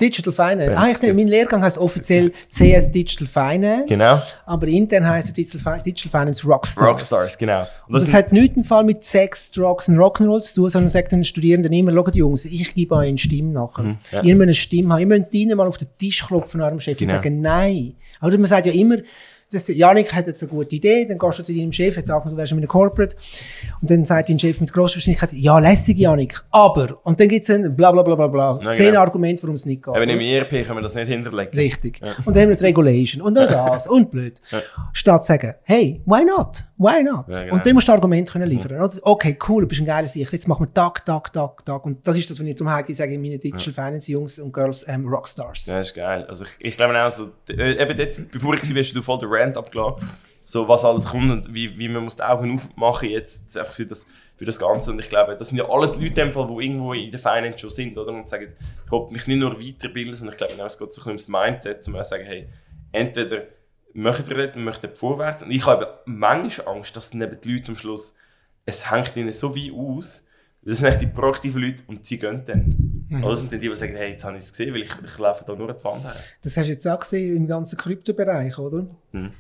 Digital Finance. Ah, ich denke, mein Lehrgang heißt offiziell CS Digital Finance. Genau. Aber intern heißt er Digital, Digital Finance Rockstars. Rockstars, genau. Und Und das sind- hat nichts im Fall mit Sex, Drugs und Rock'n'Roll zu tun, sondern sagt den Studierenden immer, schaut Jungs, ich gebe euch eine Stimme nachher. Mhm, ja. Ihr müsst eine Stimme haben. Ihr müsst ihnen mal auf den Tisch klopfen, eurem Chef, Genau. und sagen, nein. Oder man sagt ja immer, das, Janik hat jetzt eine gute Idee, dann gehst du zu deinem Chef, jetzt sag mal, du wärst in einem Corporate, und dann sagt dein Chef mit grosser Wahrscheinlichkeit, ja, lässig, Janik, aber, und dann gibt es ein bla bla bla bla bla, Ja, zehn genau. Argumente, warum es nicht geht. Eben im? ERP können wir das nicht hinterlegen. Richtig. Und dann haben wir die Regulation und noch das und blöd. Statt zu sagen, hey, why not? Why not? Ja, genau. Und dann musst du Argumente können liefern. Oder? Okay, cool, du bist ein geiler Sicht. Jetzt machen wir Tag, Tag, Tag, Tag. Und das ist das, was ich darum sage, sage meine Digital Finance Jungs und Girls ähm, Rockstars. Ja, ist geil. Also ich, ich glaube auch so, äh, eben dort, bevor ich war, hast du voll den Rant abgeladen. So, was alles kommt und wie, wie man muss die Augen aufmachen jetzt für das, für das Ganze. Und ich glaube, das sind ja alles Leute Fall, die irgendwo in der Finance schon sind, oder? Und sagen, ich will mich nicht nur weiterbilden, sondern ich glaube, es geht so ein bisschen ums Mindset, um zu sagen, hey, entweder möchtet ihr dort, möchtet vorwärts. Und ich habe manchmal Angst, dass dann eben die Leute am Schluss, es hängt ihnen so wie aus, das sind echt die proaktiven Leute und sie gehen dann. Oder das sind die, die sagen, hey, jetzt habe ich es gesehen, weil ich, ich laufe da nur an die Wand her. Das hast du jetzt auch gesehen im ganzen Kryptobereich, oder? Mhm.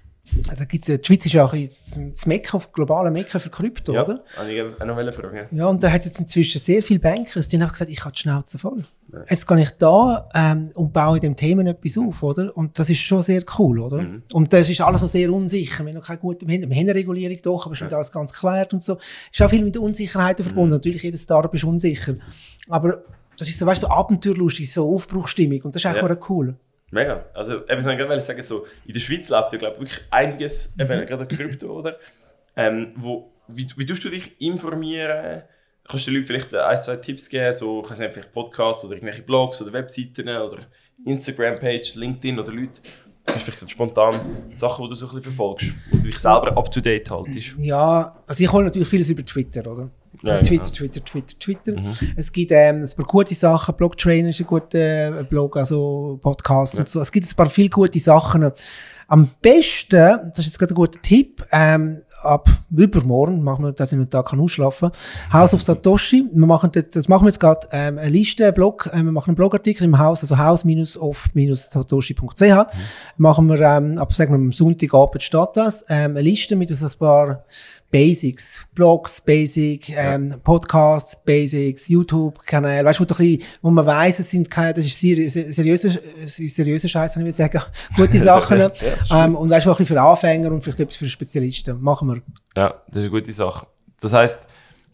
Da gibt's, ja- die Schweiz ist ja ein bisschen das Mekka, globale Mekka für Krypto, Ja, oder? habe ich auch noch fragen. Ja, und da hat jetzt inzwischen sehr viele Bankers, die haben gesagt, ich habe die Schnauze voll. Jetzt gehe ich da ähm, und baue in dem Thema etwas auf, oder? Und das ist schon sehr cool, oder? Mhm. Und das ist alles noch sehr unsicher. Wir haben noch keine gute, wir haben eine Regulierung doch, aber es ist nicht alles ganz geklärt und so. Ist auch viel mit Unsicherheiten verbunden. Mhm. Natürlich, jedes Startup ist unsicher. Aber das ist so, weißt du, so abenteuerlustig, so Aufbruchstimmung. Und das ist Ja. einfach cool. Mega. Also, eben, ich wollte sagen, so, in der Schweiz läuft ja, glaube ich, wirklich einiges, Mhm. eben gerade Krypto, oder? Ähm, wo, wie, wie tust du dich informieren? Kannst du den Leuten vielleicht ein, zwei Tipps geben, so, weiß nicht, vielleicht Podcasts oder irgendwelche Blogs oder Webseiten oder Instagram-Page, LinkedIn oder Leute? Hast du vielleicht spontan Sachen, die du so ein bisschen verfolgst, du dich selber up to date haltest? Ja, also ich hole natürlich vieles über Twitter, oder? Ja, Äh, Twitter, genau. Twitter, Twitter, Twitter. Es gibt ähm, ein paar gute Sachen. Blocktrainer ist ein guter äh, Blog, also Podcast und so. Es gibt ein paar viele gute Sachen. Am besten, das ist jetzt gerade ein guter Tipp, ähm, ab übermorgen machen wir, dass ich einen Tag kann ausschlafen House of Satoshi. Wir machen das, das machen wir jetzt gerade ähm, eine Liste, einen Blog, äh, wir machen einen Blogartikel im Haus, also house-of-satoshi.ch. Machen wir ähm, ab, sagen wir, am Sonntagabend steht das, ähm, eine Liste mit ein paar Basics, Blogs, Basic, ähm, Podcasts, Basics, YouTube-Kanäle, weißt du, wo, du ein bisschen, wo man weiss, es sind keine, das ist seri seriöser, seriöser Scheiß, ich will sagen, (laughs) gute Sachen. Ja, ähm, und weißt du, auch ein bisschen für Anfänger und vielleicht etwas für Spezialisten. Machen wir. Ja, das ist eine gute Sache. Das heisst,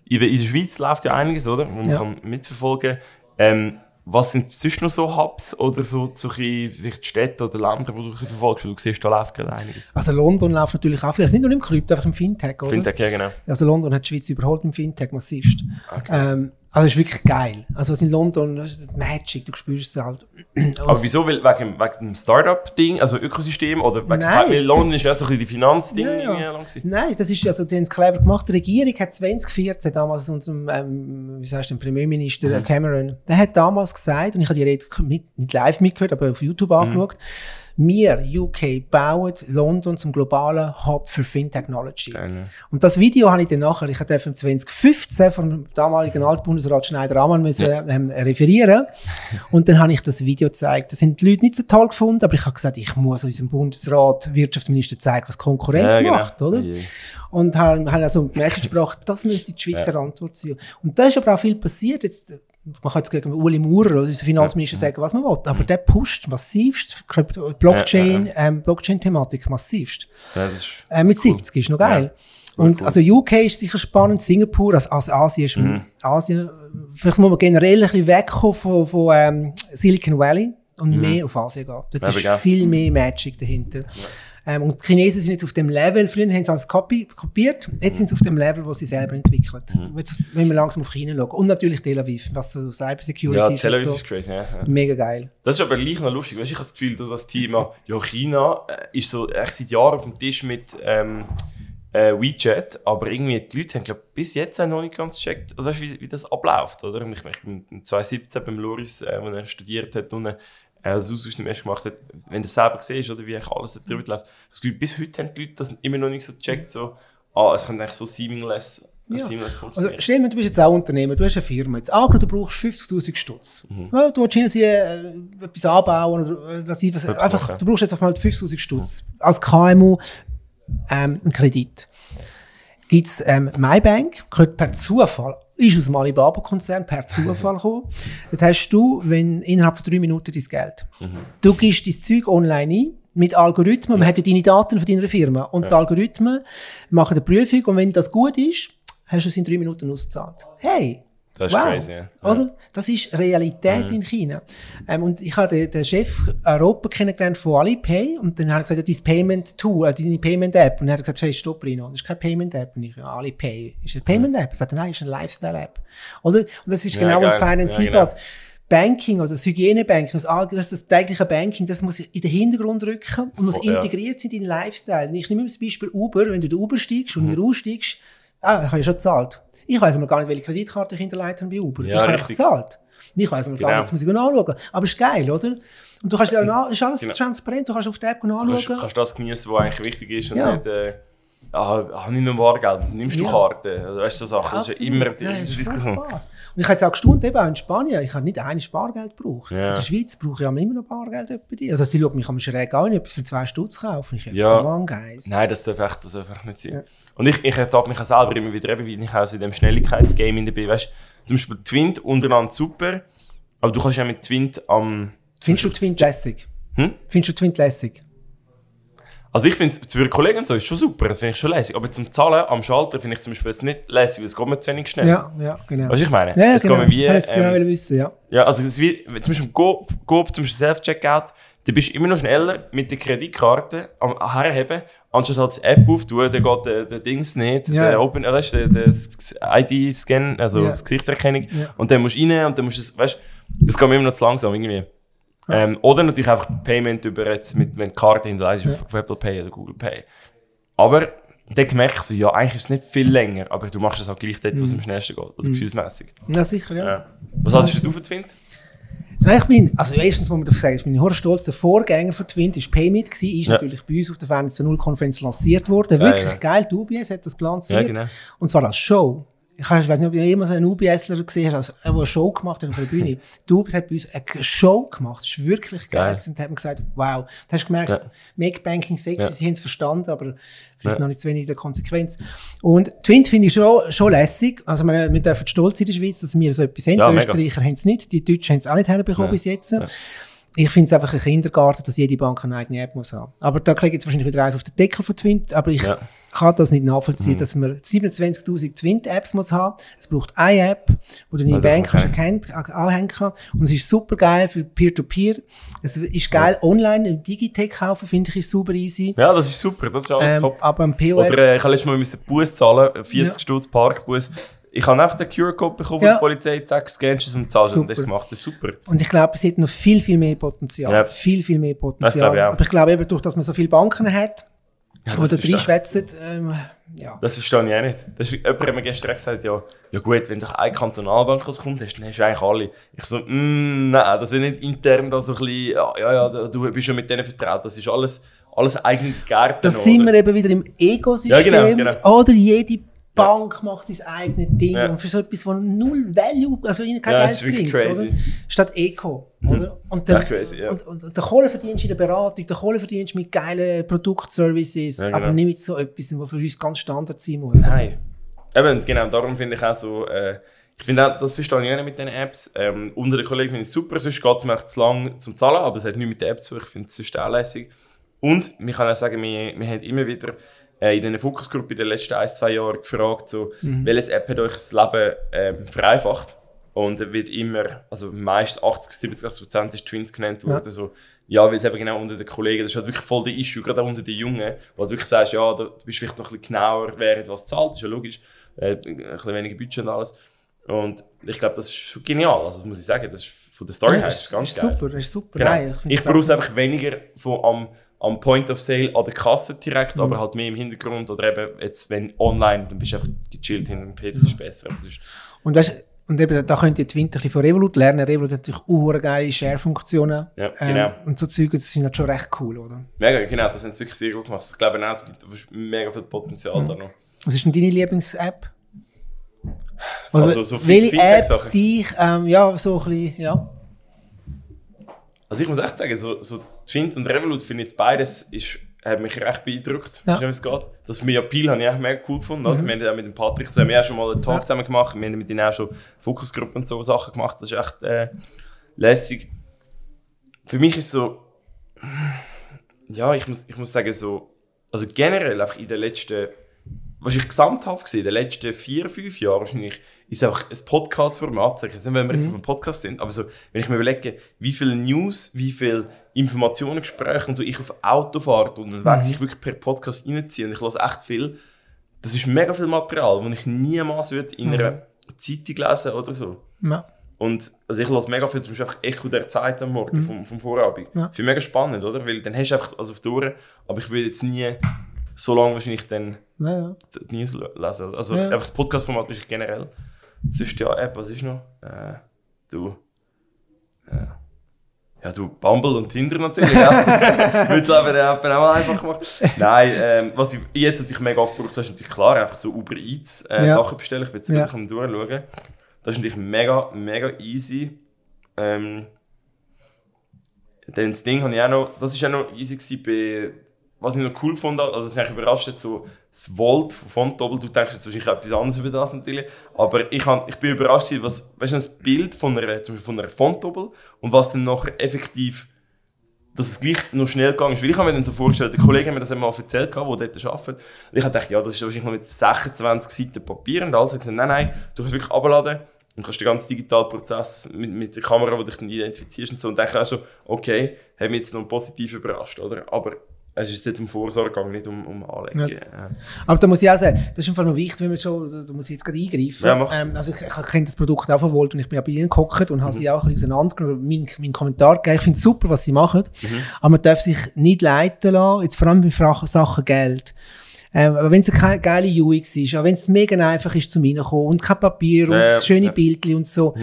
in in der Schweiz läuft ja einiges, oder? Wo man Ja. kann mitverfolgen ähm, Was sind sonst noch so Hubs oder so, so vielleicht Städte oder Länder, wo du verfolgst? Du siehst, da läuft gerade einiges. Also London läuft natürlich auch viel. Also nicht nur im Krypto, einfach im Fintech, oder? Fintech, ja genau. Also London hat die Schweiz überholt im Fintech massivst. Ah, krass. ähm, also es ist wirklich geil. Also was in London, das ist Magic, du spürst es halt. Und (clears throat) Aber wieso? Weil, wegen, wegen dem Startup-Ding, also Ökosystem? Oder wegen, Nein, weil London das- ist ja so ein bisschen die Finanzding Ja, ja. irgendwie lang gewesen. Nein, das ist also, die haben es clever gemacht. Die Regierung hat 2014 damals unter dem, ähm, wie sagst du, dem Premierminister Mhm. Cameron, der hat damals gesagt, und ich habe die Rede mit, nicht live mitgehört, aber auf YouTube angeschaut, wir, UK, bauen London zum globalen Hub für Fintechnology. Ja. Und das Video habe ich dann nachher, ich durfte im 2015 vom damaligen Altbundesrat Schneider-Ammann müssen, ähm, referieren. Und dann habe ich das Video gezeigt. Das haben die Leute nicht so toll gefunden, aber ich habe gesagt, ich muss unserem Bundesrat, Wirtschaftsminister zeigen, was Konkurrenz Ja, genau. macht, oder? Ja, ja. Und haben, haben also die Message gebracht, das müsste die Schweizer Antwort sein. Und da ist aber auch viel passiert. Jetzt, man kann jetzt gegen Uli Maurer, unser Finanzminister, sagen, was man will, aber der pusht massivst Blockchain, Ja, ähm, Blockchain-Thematik massivst. Ja, Äh, mit 70 ist noch geil. Und cool. also UK ist sicher spannend, Singapur, also, also Asien ist Mhm. Asien, vielleicht muss man generell ein bisschen wegkommen von, von ähm, Silicon Valley und mehr auf Asien gehen. Dort Mhm. Ja, ist viel mehr Magic dahinter. Ähm, und die Chinesen sind jetzt auf dem Level, früher haben sie alles kopi kopiert, jetzt sind sie auf dem Level, wo sie selber entwickeln. Mhm. Jetzt müssen wir langsam auf China schauen. Und natürlich Tel Aviv, was so Cybersecurity ja, ist. Tel Aviv so. ist crazy, ja. ja. Mega geil. Das ist aber gleich noch lustig. Weißt, ich habe das Gefühl, dass das Thema ja, China äh, ist so echt seit Jahren auf dem Tisch mit ähm, äh, WeChat, aber irgendwie die Leute haben glaub, bis jetzt auch noch nicht ganz gecheckt, also weißt, du, wie, wie das abläuft. Oder? Und ich, bin 2017 beim Loris, äh, wo er studiert hat, unten, äh, das Austausch erst gemacht hat, wenn du selber siehst, oder wie eigentlich alles da drüber läuft. Das Gefühl, bis heute haben die Leute das immer noch nicht so gecheckt, so, ah, es könnte eigentlich so seamless, Ja. Also, stell dir mal, du bist jetzt auch Unternehmer, du hast eine Firma. Jetzt angenommen, du brauchst 50.000 Stutz. Mhm. Ja, du willst irgendwie äh, etwas anbauen oder äh, was ich, was, Etwas einfach, machen. du brauchst jetzt einfach mal 50.000 Stutz. Als KMU ähm, einen Kredit. Gibt's ähm, MyBank, gehört per Zufall, ist aus dem Alibaba-Konzern per Zufall gekommen. Dort hast du, wenn innerhalb von drei Minuten dein Geld. Mhm. Du gibst dein Zeug online ein, mit Algorithmen, man hat ja deine Daten von deiner Firma. Und die Algorithmen machen eine Prüfung und wenn das gut ist, hast du es in drei Minuten ausgezahlt. Hey! Das ist wow. crazy, ja. Oder? Das ist Realität in China. Ähm, und ich habe den, den Chef Europa kennengelernt von Alipay und dann habe ich gesagt, ja, dein Payment Tool, äh, deine Payment App. Und er hat gesagt, hey, stopp, Rino, das ist keine Payment App. Und ich, ja, Alipay ist eine Payment App. Er sagt, nein, ist eine Lifestyle App. Oder? Und das ist Ja, genau, geil. was Finance Ja, genau. Banking oder das Hygienebanking, das, das, das tägliche Banking, das muss in den Hintergrund rücken und muss ja. integriert sein in deinen Lifestyle. Ich nehme das Beispiel Uber, wenn du den Uber steigst Mhm. und wieder aussteigst, ah, ich habe ja schon gezahlt. Ich weiss aber gar nicht, welche Kreditkarte ich hinterlegt habe bei Uber. Ja, ich habe einfach gezahlt. Ich weiss aber gar Genau. nicht, muss ich nachschauen. Aber ist geil, oder? Und du kannst ja, na, ist alles Genau. transparent, du kannst auf der App Du kannst, kannst das genießen, was eigentlich wichtig ist und Ja. nicht, äh, ah, ah, nicht nur Bargeld, nimmst du Ja. Karte, also, weißt du, so Sachen, das ist ja immer die Diskussion. furchtbar. Und ich habe jetzt auch gestaunt, eben auch in Spanien, ich habe nicht ein Spargeld gebraucht. Ja. In der Schweiz brauche ich immer noch Bargeld bei dir. Also sie schauen mich am schräg an, etwas für zwei Stutz kaufe. Ich Ja. come on, guys. Nein, das darf echt, das darf echt nicht sein. Ja. Und ich, ich ertappe mich auch selber immer wieder, eben, wie ich auch in dem Schnelligkeitsgame in der bin. Weißt zum Beispiel Twint untereinander super, aber du kannst ja mit Twint am. Findest du Twint lässig? Hm? Findest du Twint lässig? Also ich finde es für Kollegen und so ist schon super, das finde ich schon lässig. Aber zum Zahlen am Schalter finde ich zum Beispiel jetzt nicht lässig, weil es geht mir zu wenig schnell. Ja, ja, genau. Weißt du, was ich meine? ja, es genau. geht mir wie. ich wollte es genau ähm, wissen, ja. Ja, also es wie, zum Beispiel im Coop, Coop zum Beispiel Self-Checkout, da bist du immer noch schneller mit der Kreditkarte am herheben, anstatt halt die App aufzutun, dann geht der, der Dings nicht, Ja. der Open, äh, weißt du, der, der ID-Scan, also Ja. das Gesichtserkennung, Ja. und dann musst du rein und dann musst du es, weißt du, das geht mir immer noch zu langsam irgendwie. Ähm, oder natürlich einfach Payment über jetzt, mit, wenn die Karte hinterlegt ist, auf Apple Pay oder Google Pay. Aber dann ich so, ja, eigentlich ist es nicht viel länger, aber du machst es halt gleich dort, Mhm. was am schnellsten geht, oder gefühlsmäßig. Ja, sicher, ja. Ja. Was hast du für Twint? Nein, ich bin, also erstens muss man davon sagen, ich bin hure stolz, der Vorgänger von Twint war Paymit ist Ja. natürlich bei uns auf der Fans 0-Konferenz lanciert worden. Wirklich ja. geil, die UBS hat das lanciert. Ja, genau. Und zwar als Show. Ich weiß nicht, ob ihr jemals einen UBSler gesehen habt, der eine Show gemacht hat auf der Bühne. (laughs) Die UBS hat bei uns eine Show gemacht. Das ist wirklich geil. Geil. Und man gesagt, wow. Da hast du gemerkt, Ja. Make Banking sexy, Ja. sie haben es verstanden, aber vielleicht Ja. noch nicht zu wenig in der Konsequenz. Und Twint finde ich schon, schon lässig. Also, wir, wir dürfen stolz in der Schweiz, dass wir so etwas haben. Ja, die. Österreicher haben es nicht, die Deutschen haben es auch nicht herbekommen Ja. bis jetzt. Ich finde es einfach ein Kindergarten, dass jede Bank eine eigene App muss haben. Aber da kriege ich jetzt wahrscheinlich wieder eins auf den Deckel von Twint, aber ich Ja. kann das nicht nachvollziehen, dass man 27.000 Twint-Apps muss haben. Es braucht eine App, wo du deine Ja, Bank kannst erkennt, anhängen kann. Und es ist super geil für Peer-to-Peer. Es ist geil online, im Digitech kaufen, finde ich, ist super easy. Ja, das ist super, das ist alles Ähm, top. aber am POS... Oder äh, ich habe letztes Mal Bus zahlen, 40 Ja. Stutz Parkbus. Ich habe einfach den QR-Code bekommen Ja. von der Polizei, zack, scannst es und zahlst und das gemacht. Das super. Und ich glaube, es hat noch viel, viel mehr Potenzial. Ja. Viel, viel mehr Das Potenzial. glaube ich auch. Aber ich glaube eben, durch dass man so viele Banken hat, Ja, wo das da verstehe- reinschwätzen, ähm, ja. Das verstehe ich auch nicht. Das ist, jemand hat mir gestern gesagt, ja, ja gut, wenn du eine Kantonalbank als Kunde hast, dann hast du eigentlich alle. Ich so, mm, nein, das ist nicht intern da so ein bisschen, ja, ja, ja, du bist schon mit denen vertraut. Das ist alles, alles eigene Gärten. Da sind wir eben wieder im Ecosystem. Ja, genau, genau. Oder jede Bank macht sein eigenes Ding. Ja. Und für so etwas, was null Value, also ihnen kein Ja, Geld das ist wirklich bringt, crazy. oder? Statt Eco, oder? Und, der, crazy, ja. und, und, und der Kohle verdienst du in der Beratung, der Kohle verdienst du mit geilen Produktservices, Ja, genau. aber nicht mit so etwas, was für uns ganz Standard sein muss. Nein. Eben, genau, darum finde ich auch so, äh, ich finde auch, das verstehe ich nicht mit diesen Apps. Ähm, unter den Kollegen finde ich es super, sonst geht es mir zu lang zum Zahlen, aber es hat nichts mit der App zu tun, ich finde es sonst auch lässig. Und wir kann auch sagen, wir, wir haben immer wieder äh, in dieser Fokusgruppe in den letzten ein, zwei Jahren gefragt, so, welches App hat euch das Leben ähm, vereinfacht? Und es wird immer, also meist 80, 70, 80 Prozent ist Twint genannt worden. So, ja, weil es eben genau unter den Kollegen, das ist halt wirklich voll der Issue, gerade auch unter den Jungen, wo du wirklich sagst, ja, da- du bist vielleicht noch ein bisschen genauer, wer was zahlt, ist ja logisch, äh, ein bisschen weniger Budget und alles. Und ich glaube, das ist genial, also das muss ich sagen, das ist von der Story her das ist ist, ganz ist geil. super, das ist super. Genau. Nein, ich es brauche es einfach weniger von am, am Point of Sale an der Kasse direkt, Mhm. aber halt mehr im Hintergrund oder eben jetzt, wenn online, dann bist du einfach gechillt hinter dem PC, ist besser. Aber sonst, Und weißt, Und eben, da könnt ihr die Winter von Revolut lernen. Revolut hat natürlich auch geile Share-Funktionen. Ja, genau. Ähm, und so Zeug, das finde ich schon recht cool, oder? Mega, genau, das haben sie wirklich sehr gut gemacht. Ich glaube auch, es gibt mega viel Potenzial da noch. Was ist denn deine Lieblings-App? Also, so viel welche. App dich, ähm, ja, so ein bisschen, ja. Also ich muss echt sagen, so, so Twint und Revolut finde ich jetzt beides ist, hat mich recht beeindruckt, Ja. Mhm. wie es geht. Das mit Appeal habe ich auch mega cool gefunden. oder? Wir haben ja auch mit dem Patrick wir auch schon mal einen Talk Ja. zusammen gemacht. Wir haben mit ihnen auch schon Fokusgruppen und so Sachen gemacht. Das ist echt äh, lässig. Für mich ist so, ja, ich muss, ich muss sagen, so, also generell einfach in den letzten, wahrscheinlich gesamthaft gesehen, in den letzten vier, fünf Jahren wahrscheinlich, ist einfach ein Podcast-Format, ich nicht, wenn wir jetzt auf einem Podcast sind, aber so, wenn ich mir überlege, wie viele News, wie viele Informationen, Gespräche und so ich auf Autofahrt und unterwegs ich wirklich per Podcast reinziehe und ich höre echt viel, das ist mega viel Material, das ich niemals würde in einer Zeitung lesen oder so. ja. Und also ich lasse mega viel, zum Beispiel einfach Echo der Zeit am Morgen vom, vom Vorabend. Mhm. Ja. Finde ich mega spannend, oder? Weil dann hast du einfach also auf die Ohren, aber ich würde jetzt nie so lange wahrscheinlich dann Ja, ja. die News le- lesen. Also Ja. einfach das Podcast-Format ist generell. Sonst ja, App, was ist noch? Äh, du. Äh, ja, du, Bumble und Tinder natürlich, ja. (laughs) Würde es aber App auch mal einfach machen. Nein, ähm, was ich jetzt natürlich mega oft brauche, ist natürlich klar, einfach so Uber Eats äh, Ja. Sachen bestellen. Ich bin jetzt Ja. wirklich am durchschauen. Das ist natürlich mega, mega easy. Ähm, dann das Ding habe ich auch noch, das ist auch noch easy bei, was ich noch cool fand, also das eigentlich überrascht hat, so das Volt von Fontobel, du denkst jetzt wahrscheinlich etwas anderes über das natürlich, aber ich, han, ich bin überrascht gewesen, was, weißt du, das Bild von einer, zum Beispiel von einer Fontobel und was dann nachher effektiv, dass es gleich noch schnell gegangen ist, weil ich habe mir dann so vorgestellt, der Kollege hat mir das einmal erzählt, der dort arbeitet, und ich habe gedacht, ja, das ist wahrscheinlich noch mit 26 Seiten Papier und alles, ich gesagt, nein, nein, du kannst wirklich abladen und kannst den ganzen digitalen Prozess mit, mit der Kamera, die dich dann identifizierst und so, und dann auch so, okay, haben mich jetzt noch positiv überrascht, oder? Aber es ist jetzt um Vorsorge gegangen, nicht um, um Anlegen. Ja. Ja. Aber da muss ich auch sagen, das ist einfach noch wichtig, wenn man schon, da- muss ich jetzt gerade eingreifen. Ja, ähm, also ich, ich kenne das Produkt auch von Volt und ich bin auch bei ihnen gehockt und habe sie auch ein bisschen auseinandergenommen, meinen mein Kommentar gegeben. Ich finde es super, was sie machen, aber man darf sich nicht leiten lassen, jetzt vor allem bei Sachen Geld. Ähm, aber wenn es keine geile UX ist, auch wenn es mega einfach ist zum Reinkommen und kein Papier und Ja, ja, schöne ja. Bildchen und so,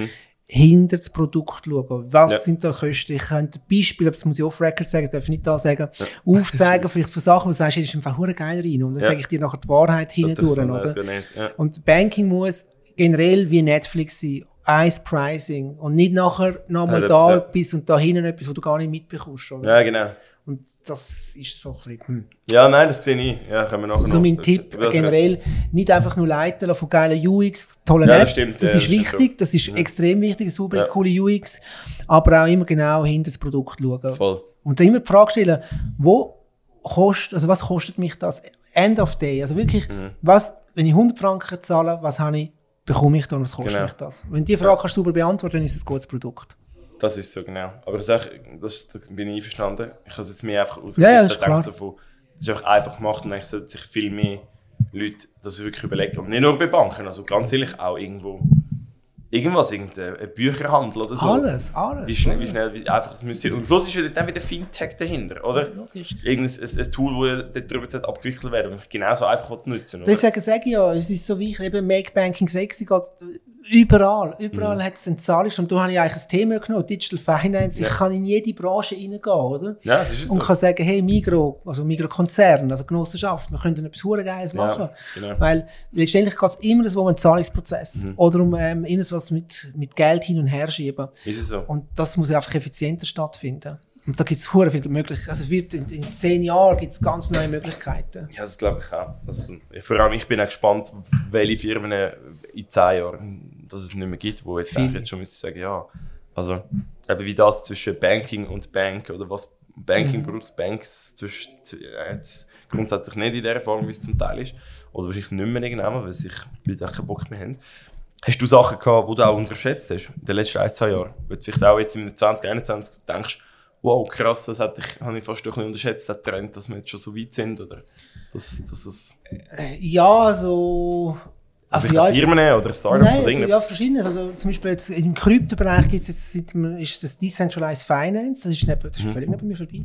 hinter das Produkt schauen. Was Ja. sind da Kosten? Ich könnte Beispiele, das muss ich off-record sagen, darf ich nicht da sagen, aufzeigen, vielleicht von Sachen, wo du sagst, das ist einfach hure geil rein. Und dann Ja. sage ich dir nachher die Wahrheit hinten durch, Das weiß oder? Ja. Und Banking muss generell wie Netflix sein. Eins Pricing. Und nicht nachher nochmal Ja, da etwas und da hinten etwas, wo du gar nicht mitbekommst, oder? ja, genau. Und das ist so ein bisschen, hm. Ja, nein, das sehe ich. Ja, können wir nachher So noch- mein Tipp das- generell, nicht einfach nur leiten von geilen UX, tollen Ja, App, das das, stimmt, ja, ist das stimmt wichtig, schon. das ist extrem wichtig, eine saubere, Ja. coole UX, aber auch immer genau hinter das Produkt schauen. Voll. Und dann immer die Frage stellen, wo kostet, also was kostet mich das End of Day? Also wirklich, Mhm. was, wenn ich 100 Franken zahle, was habe ich, bekomme ich da und was kostet Genau. mich das? Wenn die Frage kannst du sauber beantworten, dann ist es ein gutes Produkt. Das ist so, genau. Aber sage, das da bin ich einverstanden. Ich habe es jetzt mehr einfach aus Ja, ja, Sicht ist so von, das ist einfach einfach gemacht und eigentlich sollten sich viel mehr Leute das wirklich überlegen. Und nicht nur bei Banken, also ganz ehrlich auch irgendwo, irgendwas, irgendein ein Bücherhandel oder so. Alles, alles. Wie schnell, wie schnell, wie einfach es müsste. Und Schluss ist ja dann wieder Fintech dahinter, oder? Logisch. Irgendein ein, ein Tool, das sollte abgewickelt werden, das ich genauso einfach nutzen will? Deswegen sage ich ja, es ist so wichtig, eben Make Banking sexy geht überall. Überall Mhm. hat es einen Zahlungs- Und da habe ich eigentlich ein Thema genommen, Digital Finance. Ich Ja. kann in jede Branche reingehen, oder? Ja, das ist es Und kann sagen, hey, Migro, also Migro-Konzern, also Genossenschaft, wir könnten etwas hure Geiles Ja, machen. genau. Weil letztendlich geht es immer um einen Zahlungsprozess. Mhm. Oder um ähm, irgendwas mit, mit Geld hin und her schieben. Ist es so. Und das muss einfach effizienter stattfinden. Und da gibt es hure viele Möglichkeiten. Also wird in, in zehn Jahren gibt es ganz neue Möglichkeiten. Ja, das glaube ich auch. Also, vor allem ich bin auch gespannt, welche Firmen in zehn Jahren dass es nicht mehr gibt, wo jetzt Viele. eigentlich schon müssen sagen, ja, also eben wie das zwischen Banking und Bank oder was Banking braucht Banks zwischen äh, jetzt grundsätzlich nicht in der Form, wie es zum Teil ist, oder wahrscheinlich nicht mehr irgendwann, weil sich die Leute auch keinen Bock mehr haben. Hast du Sachen gehabt, die du auch unterschätzt hast in den letzten ein, zwei Jahren? Wo du vielleicht auch jetzt im 2021 denkst, wow, krass, das hätte ich, habe ich fast ein bisschen unterschätzt, der Trend, dass wir jetzt schon so weit sind, oder dass, dass es Äh, Ja, so. Also, vielleicht ja, auch jetzt- Firmen oder Startups Nein, oder also, ja, irgendwas? verschiedenes. Also zum Beispiel jetzt im Kryptobereich gibt's jetzt seit, ist das Decentralized Finance, das ist, Mhm. das ist völlig neben mir vorbei.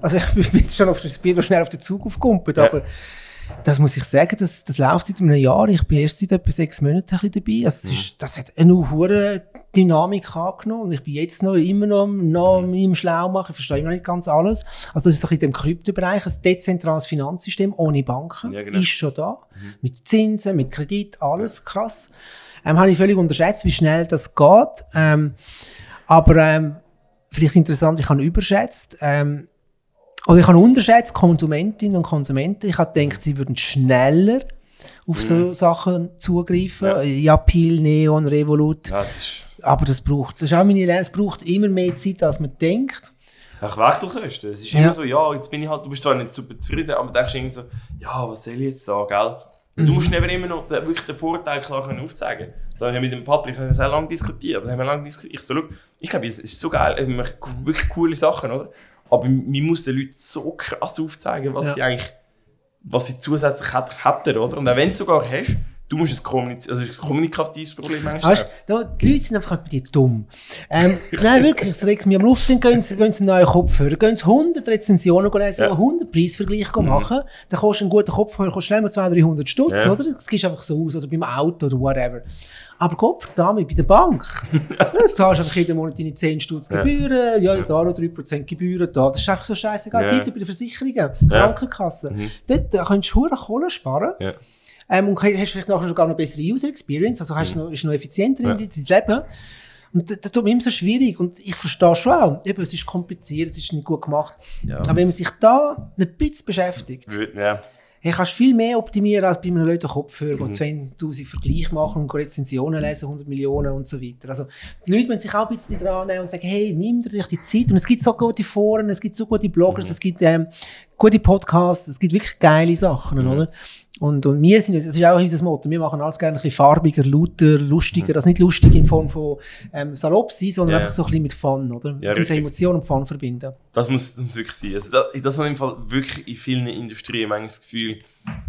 Also (laughs) ich bin jetzt schon auf das Bier schnell auf den Zug aufgekumpelt, Ja. aber das muss ich sagen, das, das läuft seit einem Jahr. Ich bin erst seit etwa sechs Monaten ein bisschen dabei. Also, Mhm. es ist, das hat eine hohe Dynamik angenommen. Und ich bin jetzt noch immer noch, noch Mhm. im Schlau machen. Ich verstehe immer noch nicht ganz alles. Also, das ist ein bisschen im Kryptobereich. Ein dezentrales Finanzsystem ohne Banken. Ja, genau. Ist schon da. Mit Zinsen, mit Kredit, alles krass. Ähm, habe ich völlig unterschätzt, wie schnell das geht. Ähm, aber, ähm, vielleicht interessant, ich habe überschätzt, ähm, oder ich habe unterschätzt Konsumentinnen und Konsumenten. Ich habe gedacht, sie würden schneller auf so Sachen zugreifen. Ja. Ja. Pil, Neon, Revolut. Ist Aber das braucht, das ist auch meine Lehre, es braucht immer mehr Zeit, als man denkt. Ach, Wechselkosten. Es ist Ja. immer so, ja, jetzt bin ich halt, du bist zwar nicht super zufrieden, aber denkst irgendwie so, ja, was soll ich jetzt da, gell? Und Du Mhm. musst eben immer noch den, wirklich den Vorteil klar können aufzeigen. Da haben wir mit dem Patrick haben wir sehr lange diskutiert. Da haben wir lange diskutiert. Ich so, schau, ich glaube, es ist so geil, wir machen wirklich coole Sachen, oder? Aber man muss den Leuten so krass aufzeigen, was Ja. sie eigentlich, was sie zusätzlich hat, hätten, oder? Und auch wenn du sogar hast, du musst es kommunizieren, also es ist ein kommunikatives Problem manchmal. Weißt, da, die Leute sind einfach bei dir dumm. Ähm, (laughs) nein, wirklich, es regt mich am Luft, dann gehen sie, gehen sie einen neuen Kopfhörer, gehen sie 100 Rezensionen lesen, Ja. 100 Preisvergleiche machen, dann kostet ein guter Kopfhörer kostet schnell mal 200, 300 Stutz, Ja. oder? Das gibst einfach so aus, oder beim Auto oder whatever. Aber Gott, damit bei der Bank. (laughs) ja, du zahlst einfach jeden Monat deine 10 Stutz Ja. Gebühren, ja, da noch 3% Gebühren, da. Das ist einfach so scheißegal. Ja. Bitte bei den Versicherungen, Krankenkassen. Dort äh, könntest du Kohle sparen. Ähm, und hast vielleicht nachher sogar noch bessere User Experience, also hast noch, ist noch effizienter Ja. in dein Leben. Und das, das tut mir immer so schwierig. Und ich verstehe schon auch, eben, es ist kompliziert, es ist nicht gut gemacht. Ja. Aber wenn man sich da ein bisschen beschäftigt, Ja. hey, kannst du viel mehr optimieren als bei einem Leuten Kopfhörer, Mhm. die 10.000 Vergleiche machen und Rezensionen lesen, 100 Millionen und so weiter. Also, die Leute müssen sich auch ein bisschen dran nehmen und sagen, hey, nimm dir die Zeit. Und es gibt so gute Foren, es gibt so gute Bloggers, Mhm. es gibt ähm, gute Podcasts, es gibt wirklich geile Sachen, Mhm. oder? Und, und wir sind, das ist auch unser Motto, wir machen alles gerne ein bisschen farbiger, lauter, lustiger, also nicht lustig in Form von ähm, salopp sein, sondern Mhm. Ja. einfach so ein bisschen mit Fun, oder? Ja, also mit richtig. Emotion und Fun verbinden. Das muss, das muss wirklich sein. Also das, das hat im Fall wirklich in vielen Industrien manchmal das Gefühl,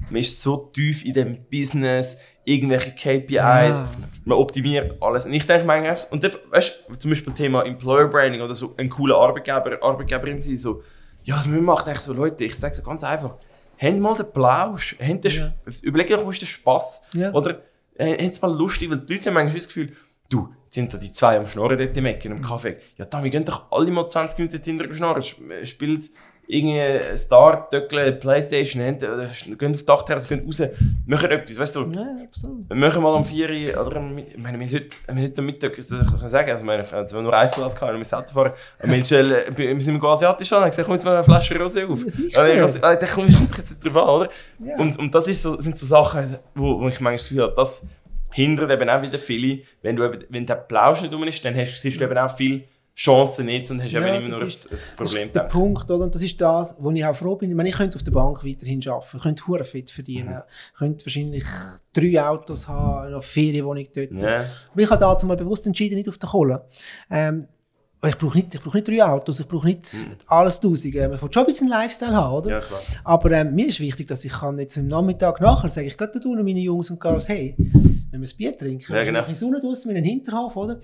man ist so tief in dem Business, irgendwelche KPIs, Ja. man optimiert alles. Und ich denke manchmal, und dann, weißt du, zum Beispiel Thema Employer Branding oder so, ein cooler Arbeitgeber, Arbeitgeberin sein, so, ja, was man macht, eigentlich so, Leute, ich sage so ganz einfach, habt mal den Plausch, habt Ja. überlegt euch, wo ist der Spass? Ja. Oder äh, habt es mal lustig, weil die Leute haben manchmal das Gefühl, du, sind da die zwei am Schnorren dort im Ecken, im Kaffee. Ja, da, wir gehen doch alle mal 20 Minuten hinterher schnorren. Sp- Spielt irgendwie Star, Töckle, Playstation, haben, oder sch- gehen auf die Dachterrasse, gehen raus, machen etwas, weißt du, Ja, absolut. wir machen mal um 4 Uhr, oder ich meine, wir haben heute, wir haben heute am Mittag, das kann ich sagen, also, ich meine, ich habe zwar nur ein Glas gehabt, wir müssen Auto fahren, aber wir, schon, äh, wir sind im asiatisch an, ich gesagt, komm jetzt mal eine Flasche Rosé auf. Ja, sicher. Ich- also, Da kommst du jetzt drauf an, oder? Ja. Und, und das ist so, sind so Sachen, wo, wo ich manchmal das Gefühl habe, das hindert eben auch wieder viele, wenn du eben, wenn der Plausch nicht rum ist, dann hast, siehst du eben auch viele Chancen nicht und hast Ja, eben immer das nur ist- ein, ein Das Problem. ist der. Punkt, oder? Und das ist das, wo ich auch froh bin. Ich meine, ich könnte auf der Bank weiterhin arbeiten, könnte hure fit verdienen, Mhm. könnte wahrscheinlich drei Autos haben, noch eine Ferienwohnung dort. Ja. Aber ich habe dazu mal bewusst entschieden, nicht auf der Kohle. Ähm, ich brauche nicht, ich brauche nicht drei Autos, ich brauche nicht alles tausend. Ähm, Ich will schon ein bisschen Lifestyle haben, oder? Mhm. Ja, klar. Aber ähm, mir ist wichtig, dass ich kann jetzt am Nachmittag nachher sage ich gerade tun meine Jungs und Girls, hey, wenn wir ein Bier trinken, Ja, genau. in die Sonne draussen, in den Hinterhof, oder?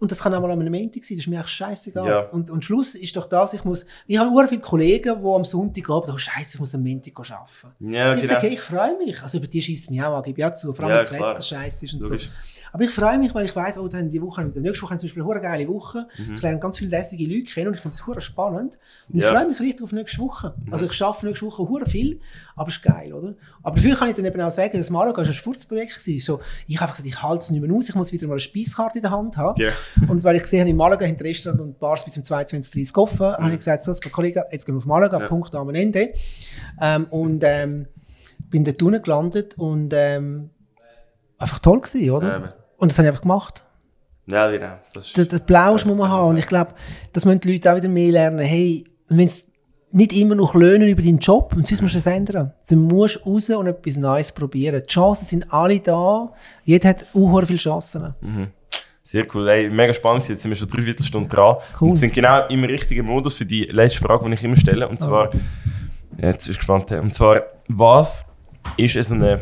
Und das kann auch mal an einem Montag sein, das ist mir echt scheißegal. Ja. Und, und Schluss ist doch das, ich muss, ich habe sehr viele Kollegen, die am Sonntagabend, oh scheiße, ich muss am Montag arbeiten. Ja, ich genau. sage, hey, ich freue mich. Also über die schießt mich auch an, gebe ich auch zu. Vor allem, Ja, wenn das klar. Wetter scheiße ist und Logisch. so. Aber ich freue mich, weil ich weiss, oh, dann die Woche, wieder. nächste Woche haben zum Beispiel eine geile Woche. Ich lerne ganz viele lässige Leute kennen und ich finde es hure spannend. Und ich Ja. freue mich richtig auf nächste Woche. Also ich arbeite nächste Woche hure viel, aber es ist geil, oder? Aber dafür kann ich dann eben auch sagen, das Malaga war ein gewesen. So, ich habe einfach gesagt, ich halte es nicht mehr aus, ich muss wieder mal eine Speiskarte in der Hand haben. Ja. Und weil ich gesehen habe, in Malaga haben die Restaurants und Bars bis um 22.30 Uhr offen, habe ich gesagt, so, Kollege, jetzt gehen wir auf Malaga, Ja. Punkt am Ende. Ähm, und ähm, bin dort unten gelandet und ähm, einfach toll gewesen, oder? Ja, und das habe ich einfach gemacht. Ja, genau. Das ist, Den, den Plausch muss man haben. Und ich glaube, das müssen die Leute auch wieder mehr lernen. Hey, wenn es nicht immer noch löhnen über deinen Job, und sonst musst du es ändern. Du musst raus und etwas Neues probieren. Die Chancen sind alle da. Jeder hat auch viele Chancen. Sehr cool. Ey, mega spannend. Jetzt sind wir schon drei Viertelstunden dran. Cool. Und sind genau im richtigen Modus für die letzte Frage, die ich immer stelle. Und zwar, jetzt bin ich gespannt. Und zwar, was ist es eine,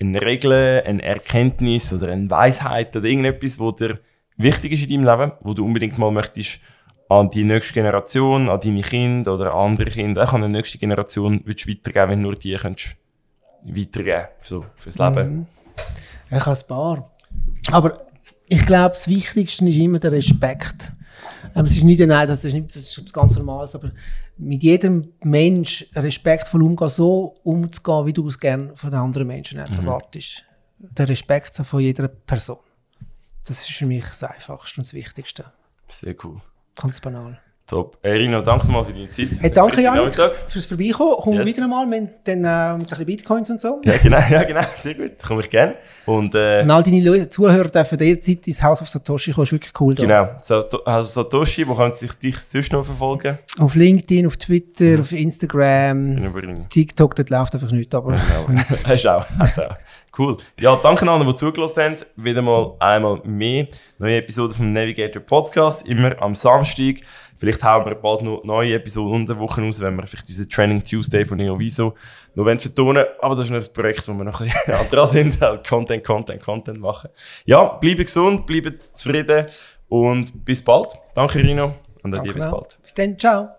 eine Regel, eine Erkenntnis oder eine Weisheit oder irgendetwas, wo dir wichtig ist in deinem Leben, wo du unbedingt mal möchtest an die nächste Generation, an deine Kinder oder an andere Kinder, auch an die nächste Generation würdest du weitergeben, wenn nur die könntest weitergeben, so, fürs Leben? Mhm. Ich habe ein paar. Aber ich glaube, das Wichtigste ist immer der Respekt. Ähm, es ist nicht, nein, das ist nicht, das ist ganz Normales, aber mit jedem Mensch respektvoll umgehen, so umzugehen, wie du es gerne von anderen Menschen erwartest. Der Respekt von jeder Person. Das ist für mich das Einfachste und das Wichtigste. Sehr cool. Ganz banal. Top. Erino, danke mal für deine Zeit. Hey, danke den Janik fürs Vorbeikommen. Komm Yes. wieder einmal, haben dann äh, mit ein bisschen Bitcoins und so. Ja, genau, (laughs) ja, genau. Sehr gut. Komme ich gerne. Und, äh, Und all deine Zuhörer dürfen derzeit ins Haus auf Satoshi kommen, ist wirklich cool da. genau. Sato also Satoshi, wo können sich dich sonst noch verfolgen? Auf LinkedIn, auf Twitter, Mhm. auf Instagram. TikTok, dort läuft einfach nichts, aber Genau. (laughs) (laughs) Hast du auch. Hast du auch. Cool. Ja, danke an alle, die zugelassen haben. Wieder mal einmal mehr. Neue Episode vom Navigator Podcast. Immer am Samstag. Vielleicht hauen wir bald noch neue Episoden unter der Woche raus, wenn wir vielleicht unseren Training Tuesday von Neoviso noch wollen vertonen Aber das ist noch ein Projekt, wo wir noch ein bisschen (laughs) dran sind. Halt Content, Content, Content machen. Ja, bleibe gesund, bleibe zufrieden und bis bald. Danke, Rino. Und an dir bis bald. Bis dann, ciao.